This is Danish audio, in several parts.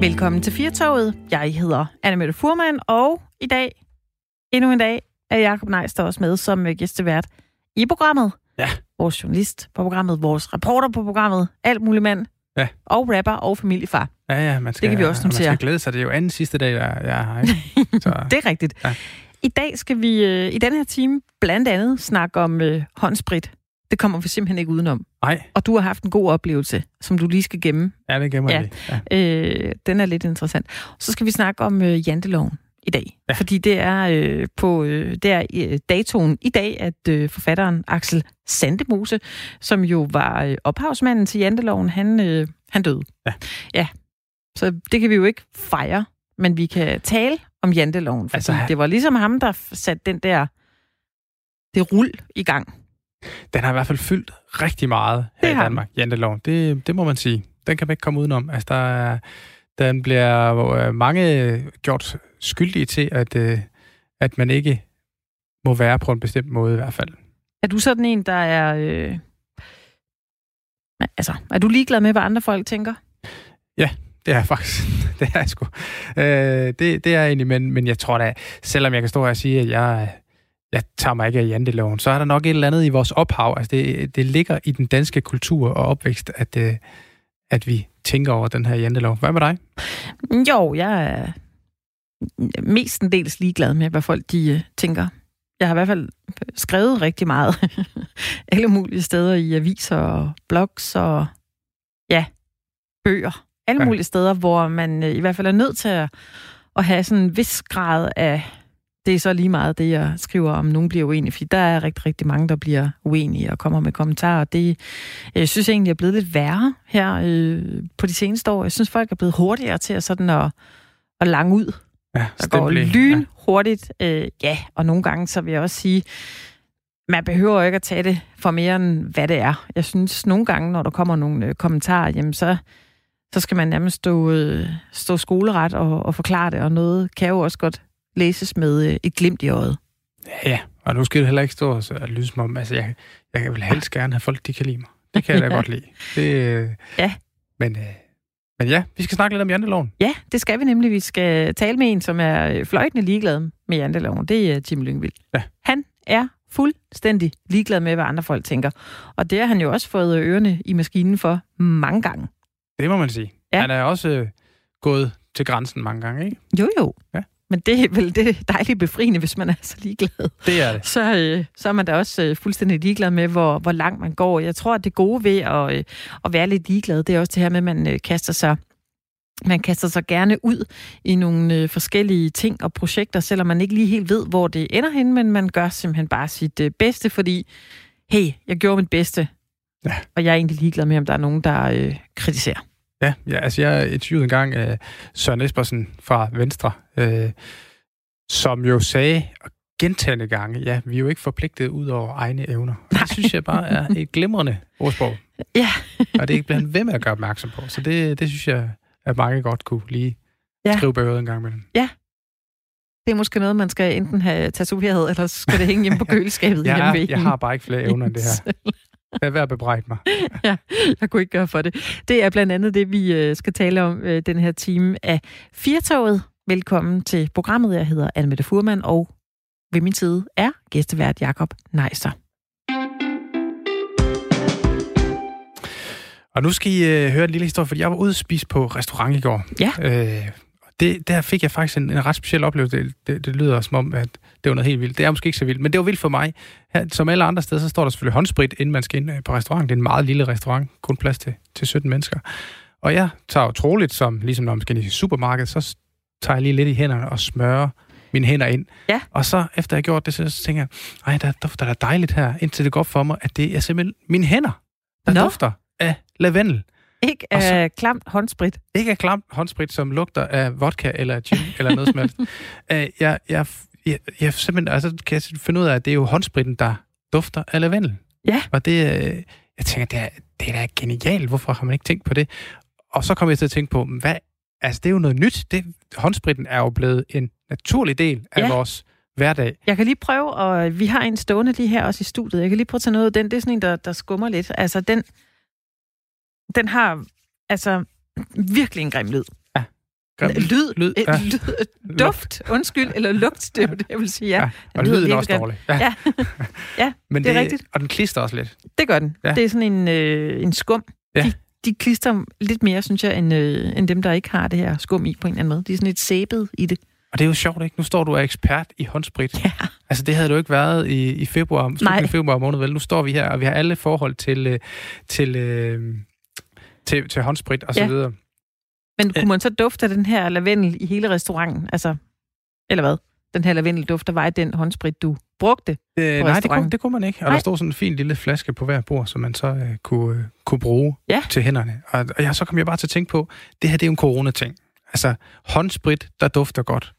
Velkommen til Firtoget. Jeg hedder Anna Mette Furman, og i dag, endnu en dag, er Jacob Nejster også med som øh, gæstevært i programmet. Ja. Vores journalist på programmet, vores reporter på programmet, alt muligt mand. Ja. Og rapper og familiefar. Ja, ja, man skal, kan vi også man skal glæde sig. Det er jo anden sidste dag, jeg, jeg her. Ikke? Så, Det er rigtigt. Ja. I dag skal vi øh, i den her time blandt andet snakke om øh, håndsprit. Det kommer vi simpelthen ikke udenom. nej, Og du har haft en god oplevelse, som du lige skal gemme. ja, det gemmer Ja. lige. Ja. Øh, den er lidt interessant. Så skal vi snakke om øh, janteloven i dag. Ja. Fordi det er øh, på øh, det er øh, datoen i dag, at øh, forfatteren Axel Sandemose, som jo var øh, ophavsmanden til janteloven, han, øh, han døde. Ja. ja. Så det kan vi jo ikke fejre, men vi kan tale om janteloven, fordi Altså, det var ligesom ham, der satte den der det rul i gang. Den har i hvert fald fyldt rigtig meget her Det i Danmark, janteloven. Det, det må man sige. Den kan man ikke komme udenom. Altså, der er, den bliver øh, mange gjort skyldige til, at, øh, at man ikke må være på en bestemt måde i hvert fald. Er du sådan en, der er... Øh, altså, er du ligeglad med, hvad andre folk tænker? Det er jeg faktisk. det er jeg sgu. Øh, det, det er jeg egentlig, men, men jeg tror da, selvom jeg kan stå her og sige, at jeg, jeg tager mig ikke af janteloven, så er der nok et eller andet i vores ophav. Altså det, det ligger i den danske kultur og opvækst, at, øh, at vi tænker over den her jantelov. Hvad med dig? Jo, jeg er mestendels ligeglad med, hvad folk de øh, tænker. Jeg har i hvert fald skrevet rigtig meget. Alle mulige steder i aviser og blogs og ja, bøger. Alle Ja. mulige steder, hvor man øh, i hvert fald er nødt til at, at have sådan en vis grad af, det er så lige meget det, jeg skriver om, nogen bliver uenige, fordi der er rigtig, rigtig mange, der bliver uenige og kommer med kommentarer. Det, jeg synes egentlig, er blevet lidt værre her øh, på de seneste år. Jeg synes, folk er blevet hurtigere til at sådan at, at lange ud. Ja, Der går lyn hurtigt. Øh, ja, og nogle gange, så vil jeg også sige, man behøver ikke at tage det for mere end hvad det er. Jeg synes nogle gange, når der kommer nogle øh, kommentarer, jamen så, så skal man nærmest stå, øh, stå skoleret og, og forklare det, og noget kan jo også godt læses med øh, et glimt i øjet. Ja, ja, og nu skal det heller ikke stå og lyde som om, altså jeg, jeg kan vel helst gerne have folk, de kan lide mig. Det kan jeg da Ja. godt lide. Det, øh, Ja. Men, øh, men ja, vi skal snakke lidt om janteloven. Ja, det skal vi nemlig. Vi skal tale med en, som er øh, fløjtende ligeglad med janteloven. Det er Jim Lyngvild. Ja. Han er fuldstændig ligeglad med, hvad andre folk tænker. Og det har han jo også fået ørerne i maskinen for mange gange. Det må man sige. Ja. Han er også øh, gået til grænsen mange gange, ikke? Jo, jo. Ja. Men det er vel det dejligt befriende, hvis man er så ligeglad. Det er det. Så, øh, så er man da også øh, fuldstændig ligeglad med, hvor, hvor langt man går. Jeg tror, at det gode ved at, øh, at være lidt ligeglad, det er også det her med, at man øh, kaster sig man kaster sig gerne ud i nogle øh, forskellige ting og projekter, selvom man ikke lige helt ved, hvor det ender hen, men man gør simpelthen bare sit øh, bedste, fordi, hey, jeg gjorde mit bedste, Ja. og jeg er egentlig ligeglad med, om der er nogen, der øh, kritiserer. Ja, ja, altså jeg interviewede engang uh, Søren Espersen fra Venstre, uh, som jo sagde gentagende gange, ja, vi er jo ikke forpligtet ud over egne evner. Nej. Det synes jeg bare er et glimrende ordsprog. Ja. og det bliver han ved med at gøre opmærksom på. Så det, det synes jeg, at mange godt kunne lige Ja. ja. skrive bagud en gang imellem. Det er måske noget, man skal enten have tatoveret, eller skal det hænge hjemme på køleskabet hjemme Jeg, jeg har bare ikke flere evner end det her. Jeg er ved at bebrejde mig. ja, jeg kunne ikke gøre for det. Det er blandt andet det, vi øh, skal tale om øh, den her time af Firtoget. Velkommen til programmet. Jeg hedder Anne Furman, og ved min side er gæstevært Jakob Neister. Og nu skal I uh, høre en lille historie, fordi jeg var ude at spise på restaurant i går. Ja. Øh, det, der fik jeg faktisk en, en ret speciel oplevelse. Det, det, det lyder som om, at det var noget helt vildt. Det er måske ikke så vildt, men det var vildt for mig. Her, som alle andre steder, så står der selvfølgelig håndsprit, inden man skal ind øh, på restaurant. Det er en meget lille restaurant, kun plads til, til 17 mennesker. Og jeg tager utroligt, som ligesom når man skal ind i supermarkedet, så tager jeg lige lidt i hænderne og smører mine hænder ind. Ja. Og så efter jeg har gjort det, så, så tænker jeg, ej, der dufter da dejligt her, indtil det går op for mig, at det er simpelthen mine hænder, der Nå. dufter af lavendel. Ikke Og så- af klamt håndsprit. Ikke af klam håndsprit, som lugter af vodka eller gin eller noget som helst. Øh, jeg, jeg, jeg, jeg simpelthen, altså, kan jeg finde ud af, at det er jo håndspritten, der dufter af lavendel. Ja. Og det, øh, jeg tænker, det er, det er da genialt. Hvorfor har man ikke tænkt på det? Og så kom jeg til at tænke på, hvad, altså det er jo noget nyt. Det, håndspritten er jo blevet en naturlig del af Ja. vores hverdag. Jeg kan lige prøve, og vi har en stående lige her også i studiet. Jeg kan lige prøve at tage noget af den. Det er sådan en, der, der skummer lidt. Altså, den, den har altså virkelig en grim lyd. Ja. Grim. Lyd, lyd, ja. lyd, duft, undskyld, eller lugt, det er det, jeg vil sige, ja. ja og lyden er også grim. dårlig. Ja, ja. ja Men det, det er rigtigt. Og den klister også lidt. Det gør den. Ja. Det er sådan en, øh, en skum. Ja. De, de klister lidt mere, synes jeg, end, øh, end dem, der ikke har det her skum i på en eller anden måde. De er sådan lidt sæbet i det. Og det er jo sjovt, ikke? Nu står du og er ekspert i håndsprit. Ja. Altså, det havde du ikke været i, i februar, Nej. i februar måned, vel? Nu står vi her, og vi har alle forhold til, øh, til, øh, til, til håndsprit og så ja. videre. Men kunne man så dufte den her lavendel i hele restauranten? Altså, eller hvad? Den her lavendelduft, der var i den håndsprit, du brugte øh, Nej, det kunne, det kunne man ikke. Og nej. der stod sådan en fin lille flaske på hver bord, som man så øh, kunne, øh, kunne bruge ja. til hænderne. Og, og ja, så kom jeg bare til at tænke på, det her det er jo en corona-ting. Altså, håndsprit, der dufter godt.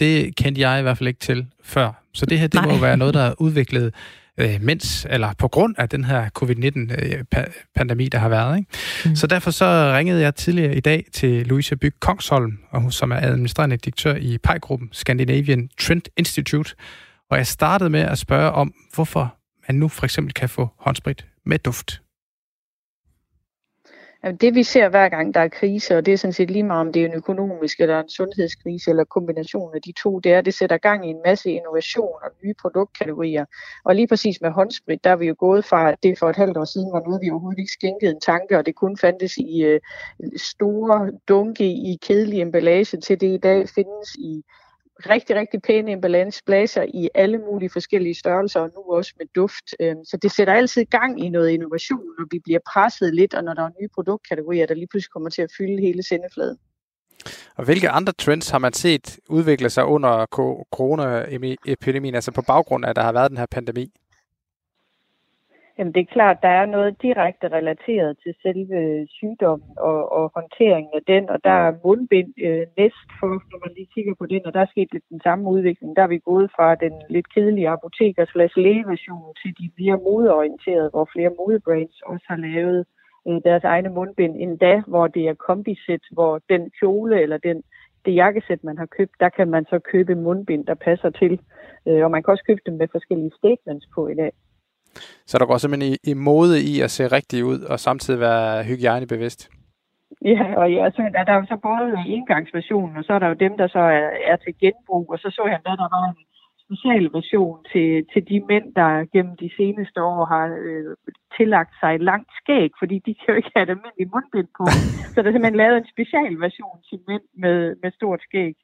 Det kendte jeg i hvert fald ikke til før. Så det her, det Nej. må være noget, der er udviklet øh, mens, eller på grund af den her covid-19-pandemi, øh, der har været. Ikke? Mm. Så derfor så ringede jeg tidligere i dag til Louise Byg Kongsholm, og hun, som er administrerende direktør i PEI-gruppen Scandinavian Trend Institute. Og jeg startede med at spørge om, hvorfor man nu for eksempel kan få håndsprit med duft. Det vi ser hver gang der er krise, og det er sådan set lige meget om det er en økonomisk eller en sundhedskrise eller kombination af de to, det er, at det sætter gang i en masse innovation og nye produktkategorier. Og lige præcis med håndsprit, der er vi jo gået fra, at det for et halvt år siden var noget, vi overhovedet ikke skænkede en tanke, og det kun fandtes i øh, store dunke i kedelig emballage, til det i dag findes i rigtig, rigtig pæne emballage i alle mulige forskellige størrelser, og nu også med duft. Øhm, så det sætter altid gang i noget innovation, når vi bliver presset lidt, og når der er nye produktkategorier, der lige pludselig kommer til at fylde hele sendefladen. Og hvilke andre trends har man set udvikle sig under coronaepidemien, altså på baggrund af, at der har været den her pandemi? Jamen det er klart, der er noget direkte relateret til selve sygdommen og, og håndteringen af den, og der er mundbind øh, næst for, når man lige kigger på den, og der er sket lidt den samme udvikling. Der er vi gået fra den lidt kedelige apoteker lægeversion til de mere modeorienterede, hvor flere modebrands også har lavet øh, deres egne mundbind, endda hvor det er kombisæt, hvor den kjole eller den det jakkesæt, man har købt, der kan man så købe mundbind, der passer til. Øh, og man kan også købe dem med forskellige statements på i dag. Så der går simpelthen i, i mode i at se rigtig ud, og samtidig være hygiejnebevidst. Ja, og ja, så er der jo så både indgangsversionen, og så er der jo dem, der så er, er til genbrug, og så så jeg, at der var en special version til, til de mænd, der gennem de seneste år har øh, tillagt sig et langt skæg, fordi de kan jo ikke have et almindeligt mundbind på. så der er simpelthen lavet en special version til mænd med, med stort skæg.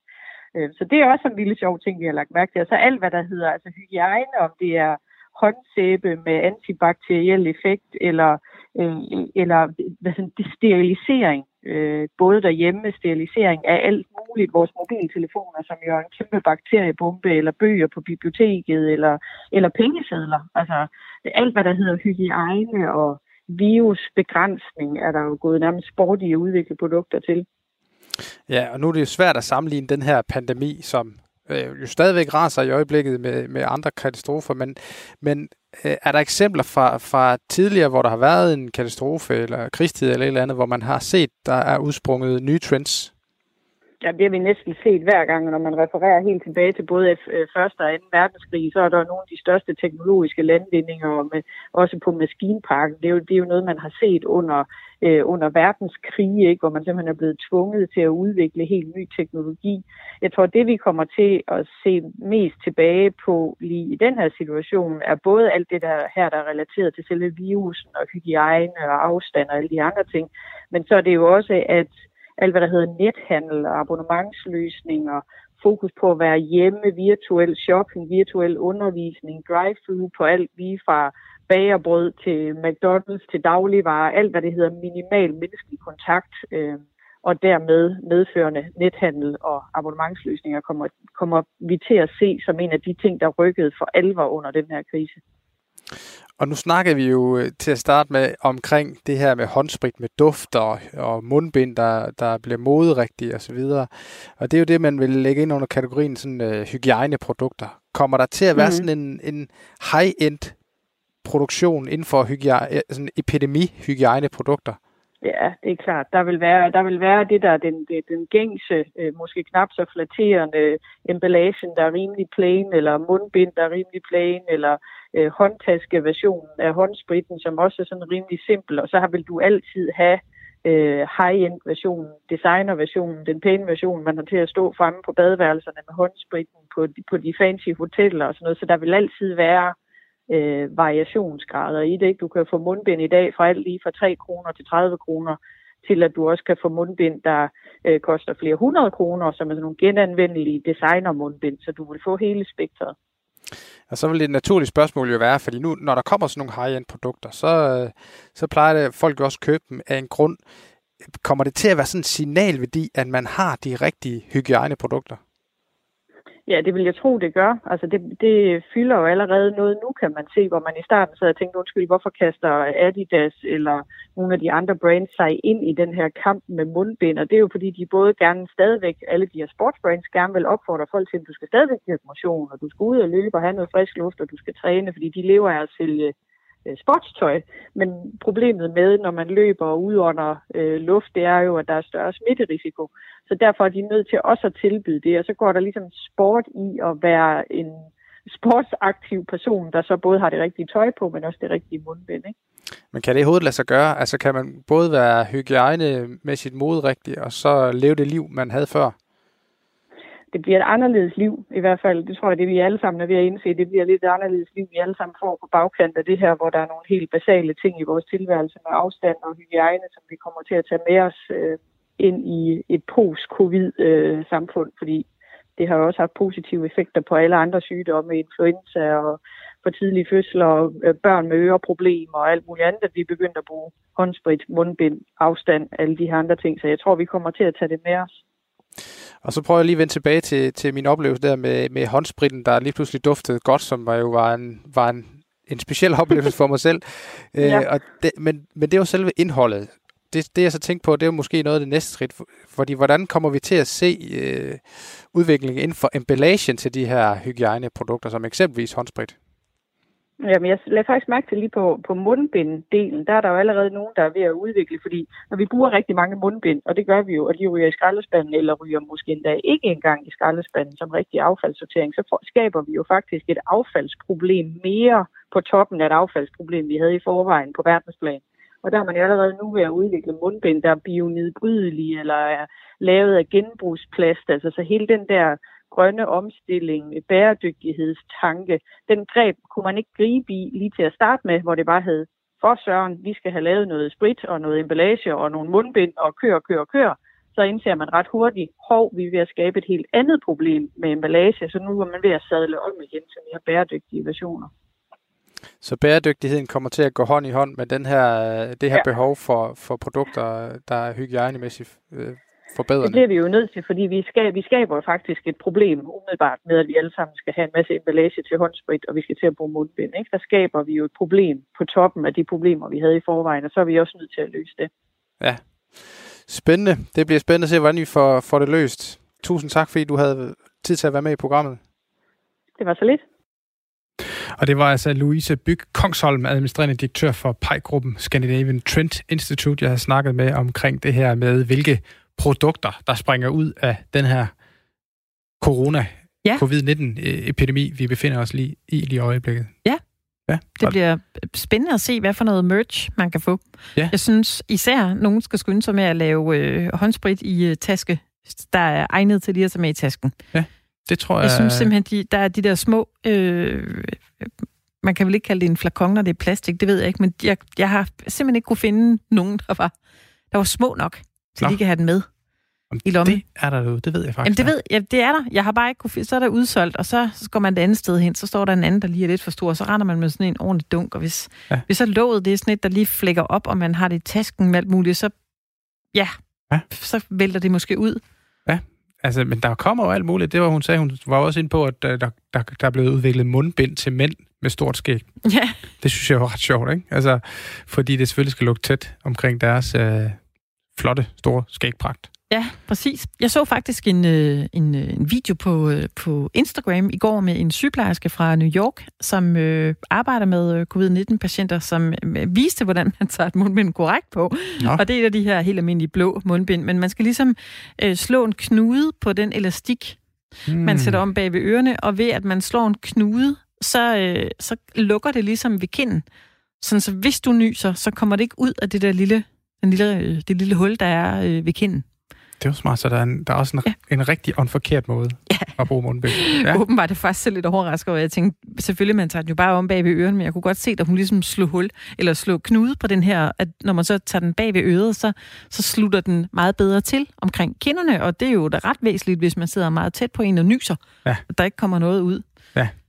Øh, så det er også en lille sjov ting, vi har lagt mærke til. Og så alt, hvad der hedder altså hygiejne, om det er håndsæbe med antibakteriel effekt, eller, øh, eller hvad sådan, sterilisering, øh, både derhjemme, sterilisering af alt muligt, vores mobiltelefoner, som jo er en kæmpe bakteriebombe, eller bøger på biblioteket, eller, eller pengesedler. Altså alt, hvad der hedder hygiejne og virusbegrænsning, er der jo gået nærmest sport i at udvikle produkter til. Ja, og nu er det jo svært at sammenligne den her pandemi, som øh, jo stadigvæk raser i øjeblikket med, med andre katastrofer, men, men øh, er der eksempler fra, fra tidligere, hvor der har været en katastrofe eller krigstid eller et eller andet, hvor man har set, der er udsprunget nye trends? Ja, det har vi næsten set hver gang, når man refererer helt tilbage til både øh, første og anden verdenskrig, så er der nogle af de største teknologiske landvindinger, med, også på maskinparken. Det er, jo, det er jo noget, man har set under, øh, under verdenskrige, ikke? hvor man simpelthen er blevet tvunget til at udvikle helt ny teknologi. Jeg tror, det vi kommer til at se mest tilbage på lige i den her situation, er både alt det der her, der er relateret til selve virusen og hygiejne og afstand og alle de andre ting, men så er det jo også, at alt hvad der hedder nethandel og abonnementsløsninger, fokus på at være hjemme, virtuel shopping, virtuel undervisning, drive-thru på alt lige fra bagerbrød til McDonald's til dagligvarer, alt hvad det hedder minimal menneskelig kontakt, øh, og dermed medførende nethandel og abonnementsløsninger kommer, kommer vi til at se som en af de ting, der rykkede for alvor under den her krise. Og nu snakker vi jo øh, til at starte med omkring det her med håndsprit med duft og, mundbind, der, der bliver moderigtige osv. Og, og det er jo det, man vil lægge ind under kategorien sådan, uh, hygiejneprodukter. Kommer der til at være mm-hmm. sådan en, en high-end produktion inden for hygiejne, sådan epidemi-hygiejneprodukter? Ja, det er klart. Der vil være, der vil være det der den, det, den gængse, øh, måske knap så flatterende emballagen, der er rimelig plain, eller mundbind, der er rimelig plain, eller øh, håndtaskeversionen af håndspritten, som også er sådan rimelig simpel, og så har vil du altid have øh, high-end versionen, designer-versionen, den pæne version, man har til at stå fremme på badeværelserne med håndspritten på, på de fancy hoteller og sådan noget. Så der vil altid være øh, variationsgrader i det. Ikke? Du kan få mundbind i dag fra alt lige fra 3 kroner til 30 kroner, til at du også kan få mundbind, der øh, koster flere hundrede kroner, som er nogle genanvendelige designer-mundbind, så du vil få hele spektret. Og så vil det et naturligt spørgsmål jo være, fordi nu, når der kommer sådan nogle high-end produkter, så, øh, så plejer det, folk jo også købe dem af en grund. Kommer det til at være sådan en signalværdi, at man har de rigtige hygiejneprodukter? Ja, det vil jeg tro, det gør. Altså, det, det fylder jo allerede noget nu, kan man se, hvor man i starten sad og tænkte, undskyld, hvorfor kaster Adidas eller nogle af de andre brands sig ind i den her kamp med mundbind? Og det er jo fordi, de både gerne stadigvæk, alle de her sportsbrands, gerne vil opfordre folk til, at du skal stadigvæk have motion, og du skal ud og løbe og have noget frisk luft, og du skal træne, fordi de lever af at sælge Øh, sportstøj. Men problemet med, når man løber ud under øh, luft, det er jo, at der er større smitterisiko. Så derfor er de nødt til også at tilbyde det, og så går der ligesom sport i at være en sportsaktiv person, der så både har det rigtige tøj på, men også det rigtige mundbind. Ikke? Men kan det i hovedet lade sig gøre? Altså kan man både være hygiejnemæssigt modrigtig, og så leve det liv, man havde før? Det bliver et anderledes liv, i hvert fald. Det tror jeg, det vi alle sammen er ved at indse. Det bliver lidt et anderledes liv, vi alle sammen får på bagkant af det her, hvor der er nogle helt basale ting i vores tilværelse med afstand og hygiejne, som vi kommer til at tage med os øh, ind i et post-covid-samfund, øh, fordi det har også haft positive effekter på alle andre sygdomme, influenza og for tidlige fødsler, og øh, børn med øreproblemer og alt muligt andet, at vi er begyndt at bruge håndsprit, mundbind, afstand, alle de her andre ting. Så jeg tror, vi kommer til at tage det med os. Og så prøver jeg lige at vende tilbage til, til min oplevelse der med, med håndspritten, der lige pludselig duftede godt, som var jo var en, var en, en speciel oplevelse for mig selv. ja. øh, og det, men, men det var selve indholdet. Det, det jeg så tænkte på, det er måske noget af det næste skridt. Fordi hvordan kommer vi til at se øh, udviklingen inden for emballagen til de her hygiejneprodukter, som eksempelvis håndsprit? Jamen, jeg lader faktisk mærke til lige på, på mundbinddelen, der er der jo allerede nogen, der er ved at udvikle, fordi når vi bruger rigtig mange mundbind, og det gør vi jo, og de ryger i skraldespanden, eller ryger måske endda ikke engang i skraldespanden som rigtig affaldssortering, så for, skaber vi jo faktisk et affaldsproblem mere på toppen af et affaldsproblem, vi havde i forvejen på verdensplan. Og der er man jo allerede nu ved at udvikle mundbind, der er bionedbrydelige, eller er lavet af genbrugsplast, altså så hele den der grønne omstilling, bæredygtighedstanke, den greb kunne man ikke gribe i lige til at starte med, hvor det bare hed, for søren, vi skal have lavet noget sprit og noget emballage og nogle mundbind og kør, kør, kør. Så indser man ret hurtigt, hov, vi er ved at skabe et helt andet problem med emballage, så nu er man ved at sadle om igen til mere bæredygtige versioner. Så bæredygtigheden kommer til at gå hånd i hånd med den her, det her ja. behov for, for produkter, der er hygiejnemæssigt øh, forbedrende. Det bliver vi jo nødt til, fordi vi, skal, vi skaber faktisk et problem umiddelbart med, at vi alle sammen skal have en masse emballage til håndsprit, og vi skal til at bruge mundbind. Ikke? Der skaber vi jo et problem på toppen af de problemer, vi havde i forvejen, og så er vi også nødt til at løse det. Ja, spændende. Det bliver spændende at se, hvordan vi får, får det løst. Tusind tak, fordi du havde tid til at være med i programmet. Det var så lidt. Og det var altså Louise Byg Kongsholm, administrerende direktør for PEI-gruppen Scandinavian Trend Institute, jeg har snakket med omkring det her med, hvilke produkter, der springer ud af den her corona ja. covid-19-epidemi, vi befinder os lige i lige i øjeblikket. Ja. Ja, det bliver spændende at se, hvad for noget merch man kan få. Ja. Jeg synes især, nogen skal skynde sig med at lave øh, håndsprit i øh, taske, der er egnet til lige at tage med i tasken. Ja, det tror jeg... Jeg synes simpelthen, de, der er de der små... Øh, man kan vel ikke kalde det en flakon, når det er plastik, det ved jeg ikke, men jeg, jeg har simpelthen ikke kunne finde nogen, der var, der var små nok så Nå. de kan have den med Om i lommen. Det er der jo, det ved jeg faktisk. Jamen, det, ved, ja, det er der. Jeg har bare ikke kunne så er der udsolgt, og så, så går man et andet sted hen, så står der en anden, der lige er lidt for stor, og så render man med sådan en ordentlig dunk, og hvis, ja. hvis så låget det er sådan et, der lige flækker op, og man har det i tasken med alt muligt, så ja, ja. så vælter det måske ud. Ja, altså, men der kommer jo alt muligt. Det var, hun sagde, hun var også ind på, at der, der, der er blevet udviklet mundbind til mænd med stort skæg. Ja. Det synes jeg var ret sjovt, ikke? Altså, fordi det selvfølgelig skal lukke tæt omkring deres øh, flotte, store skægpragt. Ja, præcis. Jeg så faktisk en, øh, en, øh, en video på, øh, på Instagram i går med en sygeplejerske fra New York, som øh, arbejder med covid-19-patienter, som øh, viste, hvordan man tager et mundbind korrekt på. Nå. Og det er et af de her helt almindelige blå mundbind. Men man skal ligesom øh, slå en knude på den elastik, hmm. man sætter om bag ved ørerne, og ved at man slår en knude, så, øh, så lukker det ligesom ved kinden. Sådan så hvis du nyser, så kommer det ikke ud af det der lille Den lille, det lille hul, der er øh, ved kinden. Det er jo smart, så der er, en, der er også en, ja. en rigtig og en forkert måde ja. at bruge mundbind. Ja. Åbenbart det faktisk lidt overrasket over. Jeg tænkte, selvfølgelig man tager den jo bare om bag ved øren, men jeg kunne godt se, at hun ligesom slog hul, eller slog knude på den her, at når man så tager den bag ved øret, så, så slutter den meget bedre til omkring kinderne, og det er jo da ret væsentligt, hvis man sidder meget tæt på en og nyser, ja. at der ikke kommer noget ud.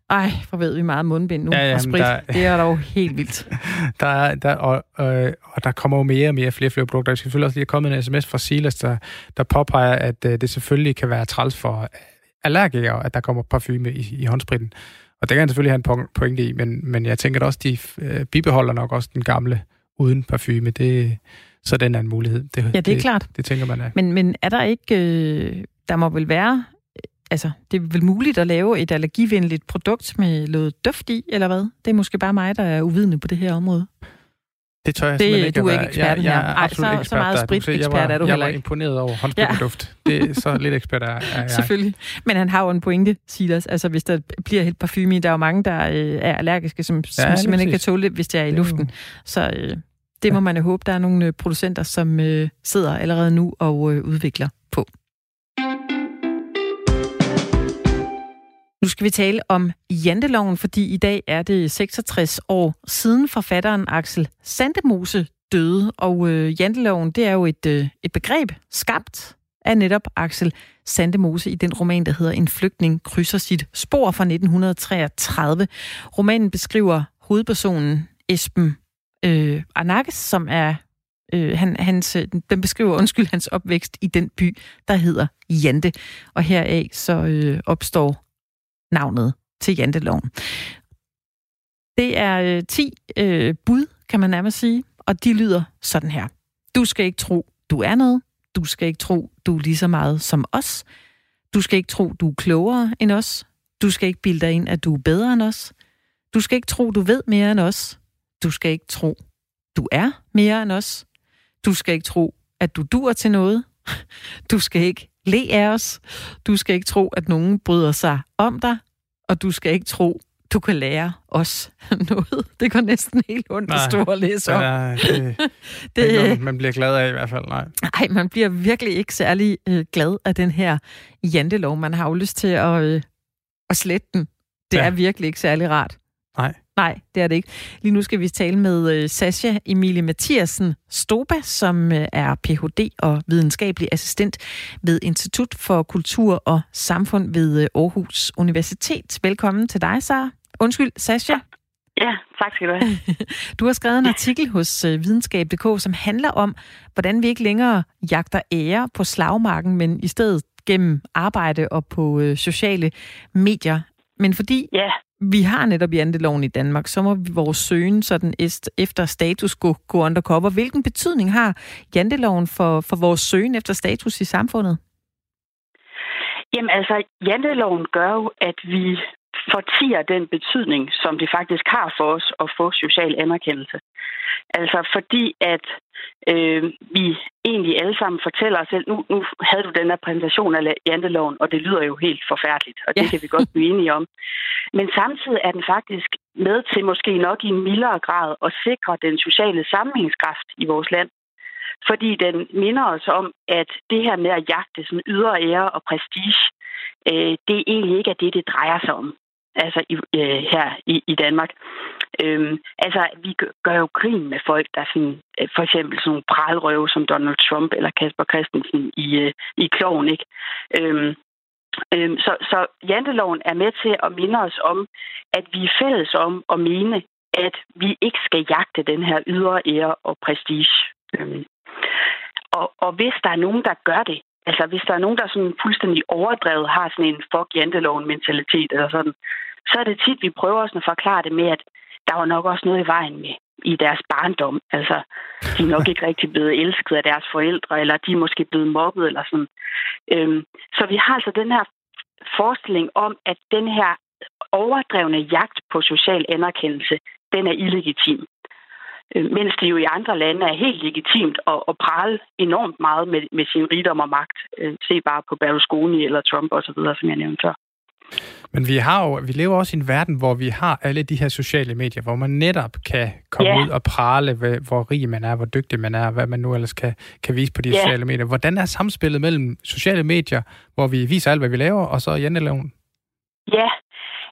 Ej, hvor ved vi meget mundbind nu ja, ja, og sprit. Der, det er dog helt vildt. der, der, og, øh, og der kommer jo mere og mere flere flere produkter. Jeg skal selvfølgelig også lige komme en sms fra Silas, der, der påpeger, at øh, det selvfølgelig kan være træls for allergikere, at der kommer parfume i, i håndspritten. Og det kan han selvfølgelig have en pointe i, men, men jeg tænker at også, de øh, bibeholder nok også den gamle uden parfume. Det, så den er en mulighed. Det, ja, det er det, klart. Det tænker man af. Men, men er der ikke... Øh, der må vel være altså, det er vel muligt at lave et allergivenligt produkt med noget duft i, eller hvad? Det er måske bare mig, der er uvidende på det her område. Det tør jeg det, simpelthen ikke Du er ikke ekspert her. Jeg, jeg er Ej, så, så meget sprit-ekspert er du heller ikke. Jeg var imponeret over håndspritduft. Ja. Det er så lidt ekspert er, er jeg. Selvfølgelig. Men han har jo en pointe, Silas. Altså, hvis der bliver helt parfume i, der er jo mange, der øh, er allergiske, som, ja, som simpelthen ikke kan tåle det, hvis det er i luften. Så øh, det må man jo håbe, der er nogle øh, producenter, som øh, sidder allerede nu og øh, udvikler på. Nu skal vi tale om janteloven, fordi i dag er det 66 år siden forfatteren Axel Sandemose døde. Og øh, janteloven, det er jo et, øh, et begreb skabt af netop Axel Sandemose i den roman, der hedder En flygtning krydser sit spor fra 1933. Romanen beskriver hovedpersonen Esben øh, Arnakes, som er øh, han, hans, den beskriver undskyld hans opvækst i den by, der hedder Jante. Og heraf så øh, opstår navnet til janteloven. Det er øh, 10 øh, bud, kan man nærmest sige, og de lyder sådan her. Du skal ikke tro, du er noget. Du skal ikke tro, du er lige så meget som os. Du skal ikke tro, du er klogere end os. Du skal ikke bilde dig ind, at du er bedre end os. Du skal ikke tro, du ved mere end os. Du skal ikke tro, du er mere end os. Du skal ikke tro, at du dur til noget. Du skal ikke le af os. Du skal ikke tro, at nogen bryder sig om dig, og du skal ikke tro, du kan lære os noget. Det går næsten helt ondt at stå og læse om. Ja, det, det er noget, man bliver glad af i hvert fald, nej. Nej, man bliver virkelig ikke særlig øh, glad af den her jantelov. Man har jo lyst til at, øh, at slette den. Det ja. er virkelig ikke særlig rart. Nej. Nej, det er det ikke. Lige nu skal vi tale med uh, Sasha Emilie Mathiasen Stoba, som uh, er Ph.D. og videnskabelig assistent ved Institut for Kultur og Samfund ved uh, Aarhus Universitet. Velkommen til dig, Sara. Undskyld, Sasha. Ja, tak skal du have. Du har skrevet en artikel hos videnskab.dk, som handler om, hvordan vi ikke længere jagter ære på slagmarken, men i stedet gennem arbejde og på øh, sociale medier. Men fordi ja vi har netop janteloven i Danmark, så må vores søgen sådan efter status gå, gå undercover. Hvilken betydning har janteloven for, for vores søgen efter status i samfundet? Jamen altså, janteloven gør jo, at vi fortiger den betydning, som det faktisk har for os at få social anerkendelse. Altså fordi, at øh, vi egentlig alle sammen fortæller os selv, nu, nu havde du den her præsentation af janteloven, og det lyder jo helt forfærdeligt, og det ja. kan vi godt blive enige om. Men samtidig er den faktisk med til måske nok i en mildere grad at sikre den sociale sammenhængskraft i vores land. Fordi den minder os om, at det her med at jagte sådan ydre ære og prestige, øh, det egentlig ikke er det, det drejer sig om altså i, øh, her i, i Danmark. Øhm, altså, vi gør jo grin med folk, der sådan, øh, for eksempel sådan nogle pralrøve som Donald Trump eller Kasper Christensen i, øh, i Kloven, ikke? Øhm, øhm, så, så janteloven er med til at minde os om, at vi er fælles om at mene, at vi ikke skal jagte den her ydre ære og prestige. Øhm, og, og hvis der er nogen, der gør det, altså hvis der er nogen, der sådan fuldstændig overdrevet har sådan en fuck janteloven mentalitet eller sådan, så er det tit, vi prøver også at forklare det med, at der var nok også noget i vejen med i deres barndom. Altså, de er nok ikke rigtig blevet elsket af deres forældre, eller de er måske blevet mobbet, eller sådan. Øhm, så vi har altså den her forestilling om, at den her overdrevne jagt på social anerkendelse, den er illegitim. Øh, mens det jo i andre lande er helt legitimt at, at prale enormt meget med, med sin rigdom og magt. Øh, se bare på Berlusconi eller Trump osv., som jeg nævnte før. Men vi har jo, vi lever også i en verden, hvor vi har alle de her sociale medier, hvor man netop kan komme yeah. ud og prale, hvor rig man er, hvor dygtig man er, hvad man nu ellers kan, kan vise på de yeah. sociale medier. Hvordan er samspillet mellem sociale medier, hvor vi viser alt, hvad vi laver, og så janteloven? Ja,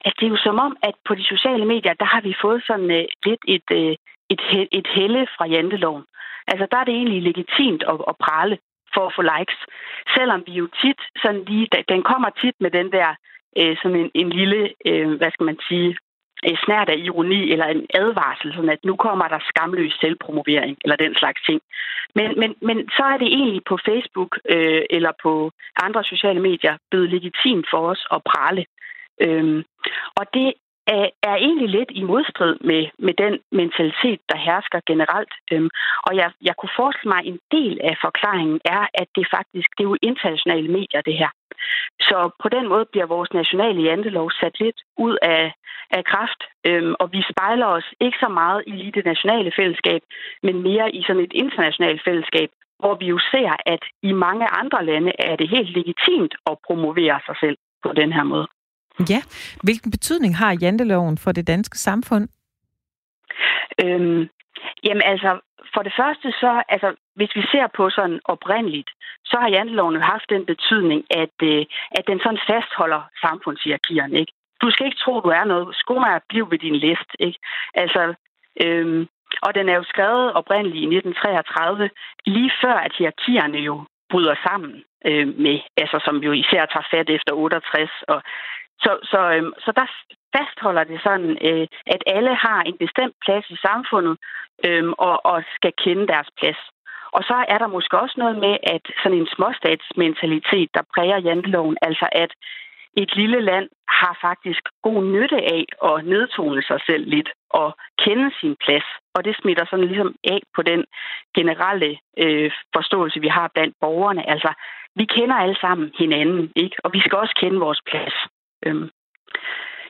altså det er jo som om, at på de sociale medier, der har vi fået sådan uh, lidt et, uh, et, et helle fra janteloven. Altså der er det egentlig legitimt at, at prale for at få likes. Selvom vi jo tit sådan lige, den kommer tit med den der øh, sådan en, en lille, øh, hvad skal man sige, øh, snært af ironi eller en advarsel, sådan at nu kommer der skamløs selvpromovering eller den slags ting. Men, men, men så er det egentlig på Facebook øh, eller på andre sociale medier blevet legitimt for os at prale. Øhm, og det er, er egentlig lidt i modstrid med, med den mentalitet, der hersker generelt. Øhm, og jeg, jeg kunne forestille mig, at en del af forklaringen er, at det faktisk det er jo internationale medier, det her. Så på den måde bliver vores nationale jantelov sat lidt ud af, af kraft, øhm, og vi spejler os ikke så meget i det nationale fællesskab, men mere i sådan et internationalt fællesskab, hvor vi jo ser, at i mange andre lande er det helt legitimt at promovere sig selv på den her måde. Ja, hvilken betydning har janteloven for det danske samfund? Øhm, jamen altså, for det første så, altså, hvis vi ser på sådan oprindeligt, så har janteloven haft den betydning, at, øh, at den sådan fastholder samfundshierarkierne, ikke? Du skal ikke tro, du er noget. Skomager, bliv ved din list, ikke? Altså, øhm, og den er jo skrevet oprindeligt i 1933, lige før at hierarkierne jo bryder sammen øh, med, altså som jo især tager fat efter 68, og så, så, øhm, så der fastholder det sådan, øh, at alle har en bestemt plads i samfundet øhm, og, og skal kende deres plads. Og så er der måske også noget med, at sådan en småstatsmentalitet, der præger janteloven, altså at et lille land har faktisk god nytte af at nedtone sig selv lidt og kende sin plads. Og det smitter sådan ligesom af på den generelle øh, forståelse, vi har blandt borgerne. Altså, vi kender alle sammen hinanden, ikke? Og vi skal også kende vores plads. Øhm,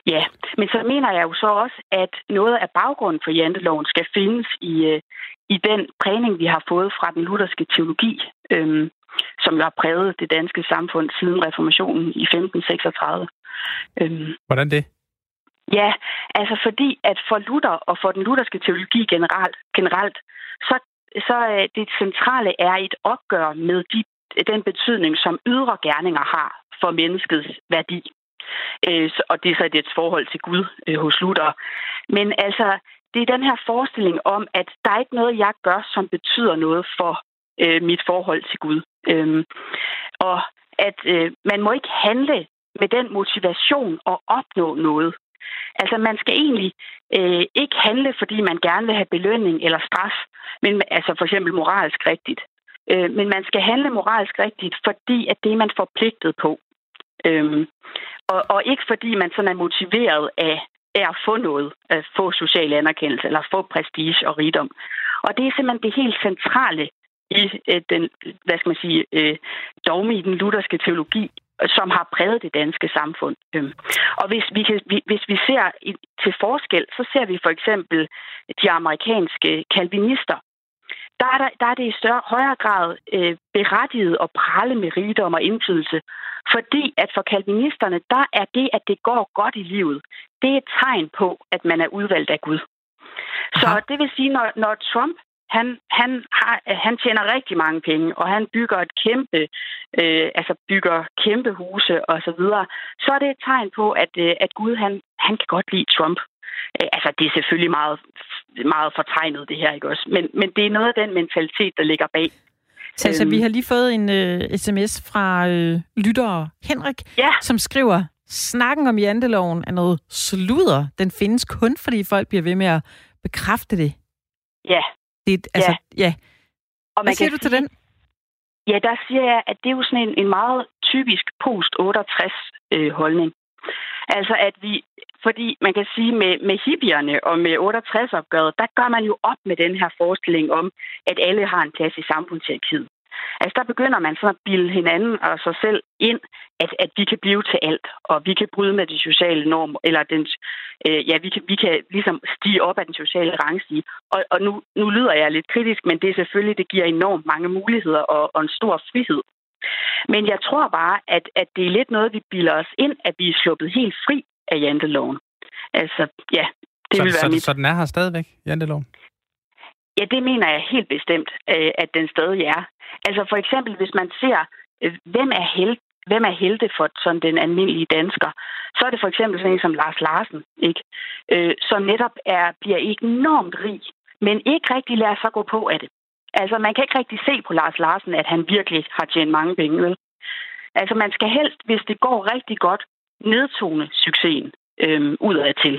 ja, men så mener jeg jo så også, at noget af baggrunden for janteloven skal findes i, øh, i den prægning, vi har fået fra den lutherske teologi, øhm, som jo har præget det danske samfund siden reformationen i 1536. Øhm, Hvordan det? Ja, altså fordi, at for Luther og for den lutherske teologi generelt, generelt så, så øh, det centrale er et opgør med de, den betydning, som ydre gerninger har for menneskets værdi. Øh, og det er så dets forhold til Gud øh, hos Luther. Men altså, det er den her forestilling om, at der er ikke noget, jeg gør, som betyder noget for øh, mit forhold til Gud. Øhm, og at øh, man må ikke handle med den motivation at opnå noget. Altså, man skal egentlig øh, ikke handle, fordi man gerne vil have belønning eller straf, men altså for eksempel moralsk rigtigt. Øh, men man skal handle moralsk rigtigt, fordi at det er man forpligtet på. Øhm, og, og ikke fordi man sådan er motiveret af, af at få noget, at få social anerkendelse eller få prestige og rigdom. Og det er simpelthen det helt centrale i øh, den, hvad skal man sige, øh, dogme i den lutherske teologi, som har præget det danske samfund. Øhm, og hvis vi, kan, hvis vi ser til forskel, så ser vi for eksempel de amerikanske kalvinister, der er, der, der er det i større, højere grad øh, berettiget at prale med rigdom og indflydelse. Fordi at for kalvinisterne, der er det, at det går godt i livet, det er et tegn på, at man er udvalgt af Gud. Så Aha. det vil sige, når, når Trump han, han, har, han tjener rigtig mange penge, og han bygger et kæmpe, øh, altså bygger kæmpe huse og så videre, så er det et tegn på, at, øh, at Gud han, han kan godt lide Trump. Øh, altså, det er selvfølgelig meget, meget fortegnet, det her, ikke også? Men, men det er noget af den mentalitet, der ligger bag. Sasha, vi øhm. har lige fået en uh, sms fra uh, lytter Henrik, ja. som skriver, snakken om janteloven er noget sludder. Den findes kun, fordi folk bliver ved med at bekræfte det. Ja. Det, altså, ja. ja. Og Hvad siger du til den? Ja, der siger jeg, at det er jo sådan en, en meget typisk post-68-holdning. Øh, Altså at vi, fordi man kan sige med, med hippierne og med 68-opgøret, der gør man jo op med den her forestilling om, at alle har en plads i samfundshierarkiet. Altså der begynder man sådan at bilde hinanden og sig selv ind, at, at vi kan blive til alt, og vi kan bryde med de sociale normer, eller den, øh, ja, vi kan, vi kan ligesom stige op af den sociale rangstige. Og, og nu, nu lyder jeg lidt kritisk, men det er selvfølgelig, det giver enormt mange muligheder og, og en stor frihed men jeg tror bare, at, at det er lidt noget, vi bilder os ind, at vi er sluppet helt fri af janteloven. Altså, ja, det så, vil være så, mit... så den er her stadigvæk, janteloven? Ja, det mener jeg helt bestemt, øh, at den stadig er. Altså for eksempel, hvis man ser, øh, hvem er held, hvem er helte for sådan den almindelige dansker, så er det for eksempel sådan en som Lars Larsen, ikke? Øh, som netop er, bliver enormt rig, men ikke rigtig lader sig gå på af det. Altså, man kan ikke rigtig se på Lars Larsen, at han virkelig har tjent mange penge, vel? Altså, man skal helst, hvis det går rigtig godt, nedtone succesen øhm, udad til.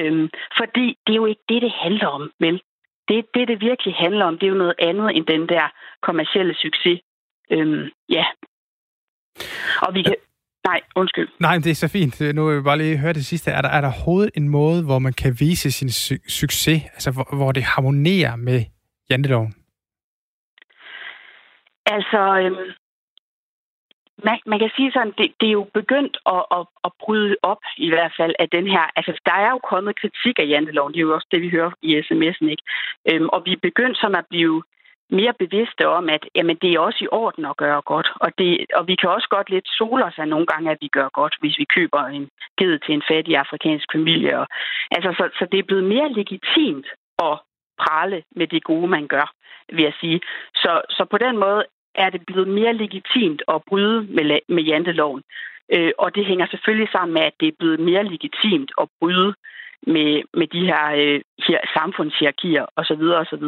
Øhm, fordi det er jo ikke det, det handler om, vel? Det, det, det virkelig handler om, det er jo noget andet end den der kommercielle succes. Øhm, ja. Og vi kan... Nej, undskyld. Nej, det er så fint. Nu vil jeg bare lige høre det sidste. Er der, er der overhovedet en måde, hvor man kan vise sin su- succes, altså hvor, hvor det harmonerer med janteloven? Altså, øhm, man, man kan sige sådan, det, det er jo begyndt at, at, at bryde op i hvert fald af den her. Altså, der er jo kommet kritik af janteloven. Det er jo også det, vi hører i sms'en, ikke? Øhm, og vi er begyndt sådan at blive mere bevidste om, at jamen, det er også i orden at gøre godt. Og, det, og vi kan også godt lidt sole os af nogle gange, at vi gør godt, hvis vi køber en ged til en fattig afrikansk familie. Og, altså, så, så det er blevet mere legitimt at prale med det gode, man gør, vil jeg sige. Så, så på den måde er det blevet mere legitimt at bryde med, med janteloven. Øh, og det hænger selvfølgelig sammen med, at det er blevet mere legitimt at bryde med, med de her, øh, her samfundshierarkier osv. osv.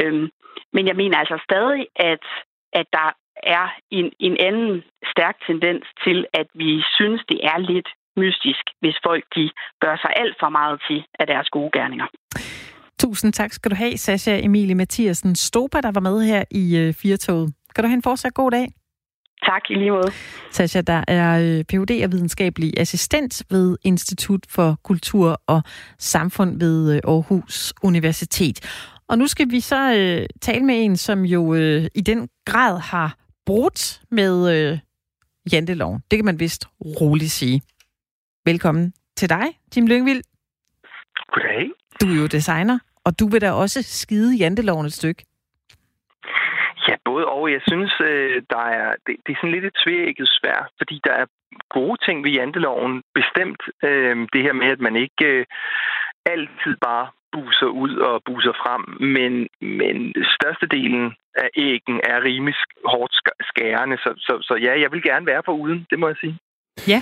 Øhm, men jeg mener altså stadig, at, at der er en, en anden stærk tendens til, at vi synes, det er lidt mystisk, hvis folk de gør sig alt for meget til af deres gode gerninger. Tusind tak skal du have, Sasha Emilie Mathiasen Stopa, der var med her i øh, Firtoget. Kan du have en fortsat god dag? Tak, i lige måde. Sasha, der er øh, Ph.D. og videnskabelig assistent ved Institut for Kultur og Samfund ved øh, Aarhus Universitet. Og nu skal vi så øh, tale med en, som jo øh, i den grad har brudt med øh, janteloven. Det kan man vist roligt sige. Velkommen til dig, Tim Lyngvild. Goddag. Du er jo designer, og du vil da også skide janteloven et stykke. Ja, både og. Jeg synes, øh, der er, det, det er sådan lidt et tvækket svær, fordi der er gode ting ved janteloven. Bestemt øh, det her med, at man ikke øh, altid bare buser ud og buser frem, men, men størstedelen af æggen er rimelig hårdt skærende, så, så, så ja, jeg vil gerne være for uden, det må jeg sige. Ja.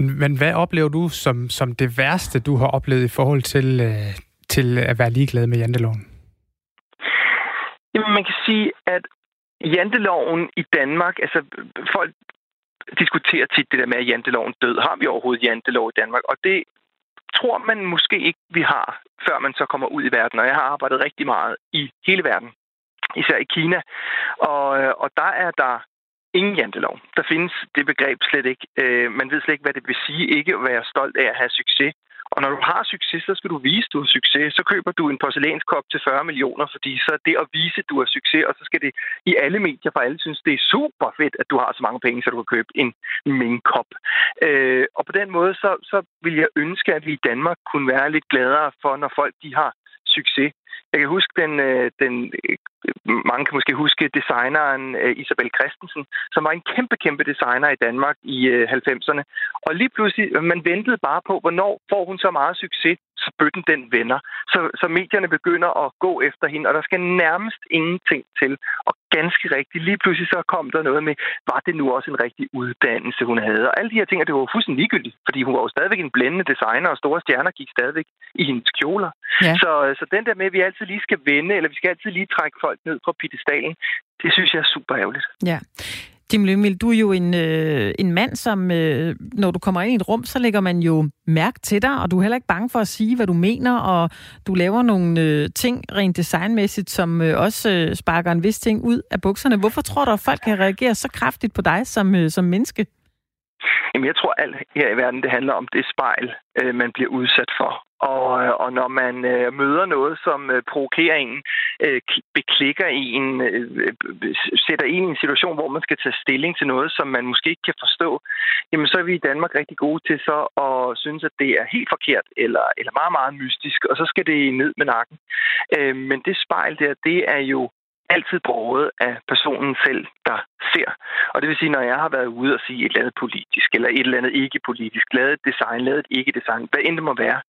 Men, hvad oplever du som, som det værste, du har oplevet i forhold til, øh, til at være ligeglad med janteloven? Jamen, man kan sige, at janteloven i Danmark, altså folk diskuterer tit det der med, at janteloven død. Har vi overhovedet jantelov i Danmark? Og det tror man måske ikke, vi har, før man så kommer ud i verden. Og jeg har arbejdet rigtig meget i hele verden, især i Kina. Og, øh, og der er der ingen jantelov. Der findes det begreb slet ikke. Øh, man ved slet ikke, hvad det vil sige ikke at være stolt af at have succes. Og når du har succes, så skal du vise, at du har succes. Så køber du en porcelænskop til 40 millioner, fordi så er det at vise, at du har succes, og så skal det i alle medier, for alle synes, det er super fedt, at du har så mange penge, så du kan købe en minkop. Øh, og på den måde, så, så vil jeg ønske, at vi i Danmark kunne være lidt gladere for, når folk de har succes. Jeg kan huske den, øh, den øh, mange kan måske huske designeren øh, Isabel Christensen, som var en kæmpe, kæmpe designer i Danmark i 90'erne. Og lige pludselig, man ventede bare på, hvornår får hun så meget succes, så bøtten den vender. Så, så medierne begynder at gå efter hende, og der skal nærmest ingenting til. Og ganske rigtigt, lige pludselig så kom der noget med, var det nu også en rigtig uddannelse, hun havde? Og alle de her ting, det var fuldstændig ligegyldigt, fordi hun var jo stadigvæk en blændende designer, og store stjerner gik stadigvæk i hendes kjoler. Ja. Så, så den der med, at vi altid lige skal vende, eller vi skal altid lige trække folk ned fra pittestalen, det synes jeg er super ærgerligt. Ja. Jim Lyngvild, du er jo en, øh, en mand, som øh, når du kommer ind i et rum, så lægger man jo mærke til dig, og du er heller ikke bange for at sige, hvad du mener, og du laver nogle øh, ting rent designmæssigt, som øh, også øh, sparker en vis ting ud af bukserne. Hvorfor tror du, at folk kan reagere så kraftigt på dig som, øh, som menneske? Jamen, jeg tror, alt her i verden, det handler om det spejl, øh, man bliver udsat for. Og, øh, og når man øh, møder noget, som øh, provokerer en, øh, beklikker en, øh, sætter en i en situation, hvor man skal tage stilling til noget, som man måske ikke kan forstå, jamen så er vi i Danmark rigtig gode til så at synes, at det er helt forkert eller, eller meget, meget mystisk, og så skal det ned med nakken. Øh, men det spejl der, det er jo altid båret af personen selv, der ser. Og det vil sige, når jeg har været ude og sige et eller andet politisk, eller et eller andet ikke politisk, lavet et design, lavet et ikke design, hvad end det må være,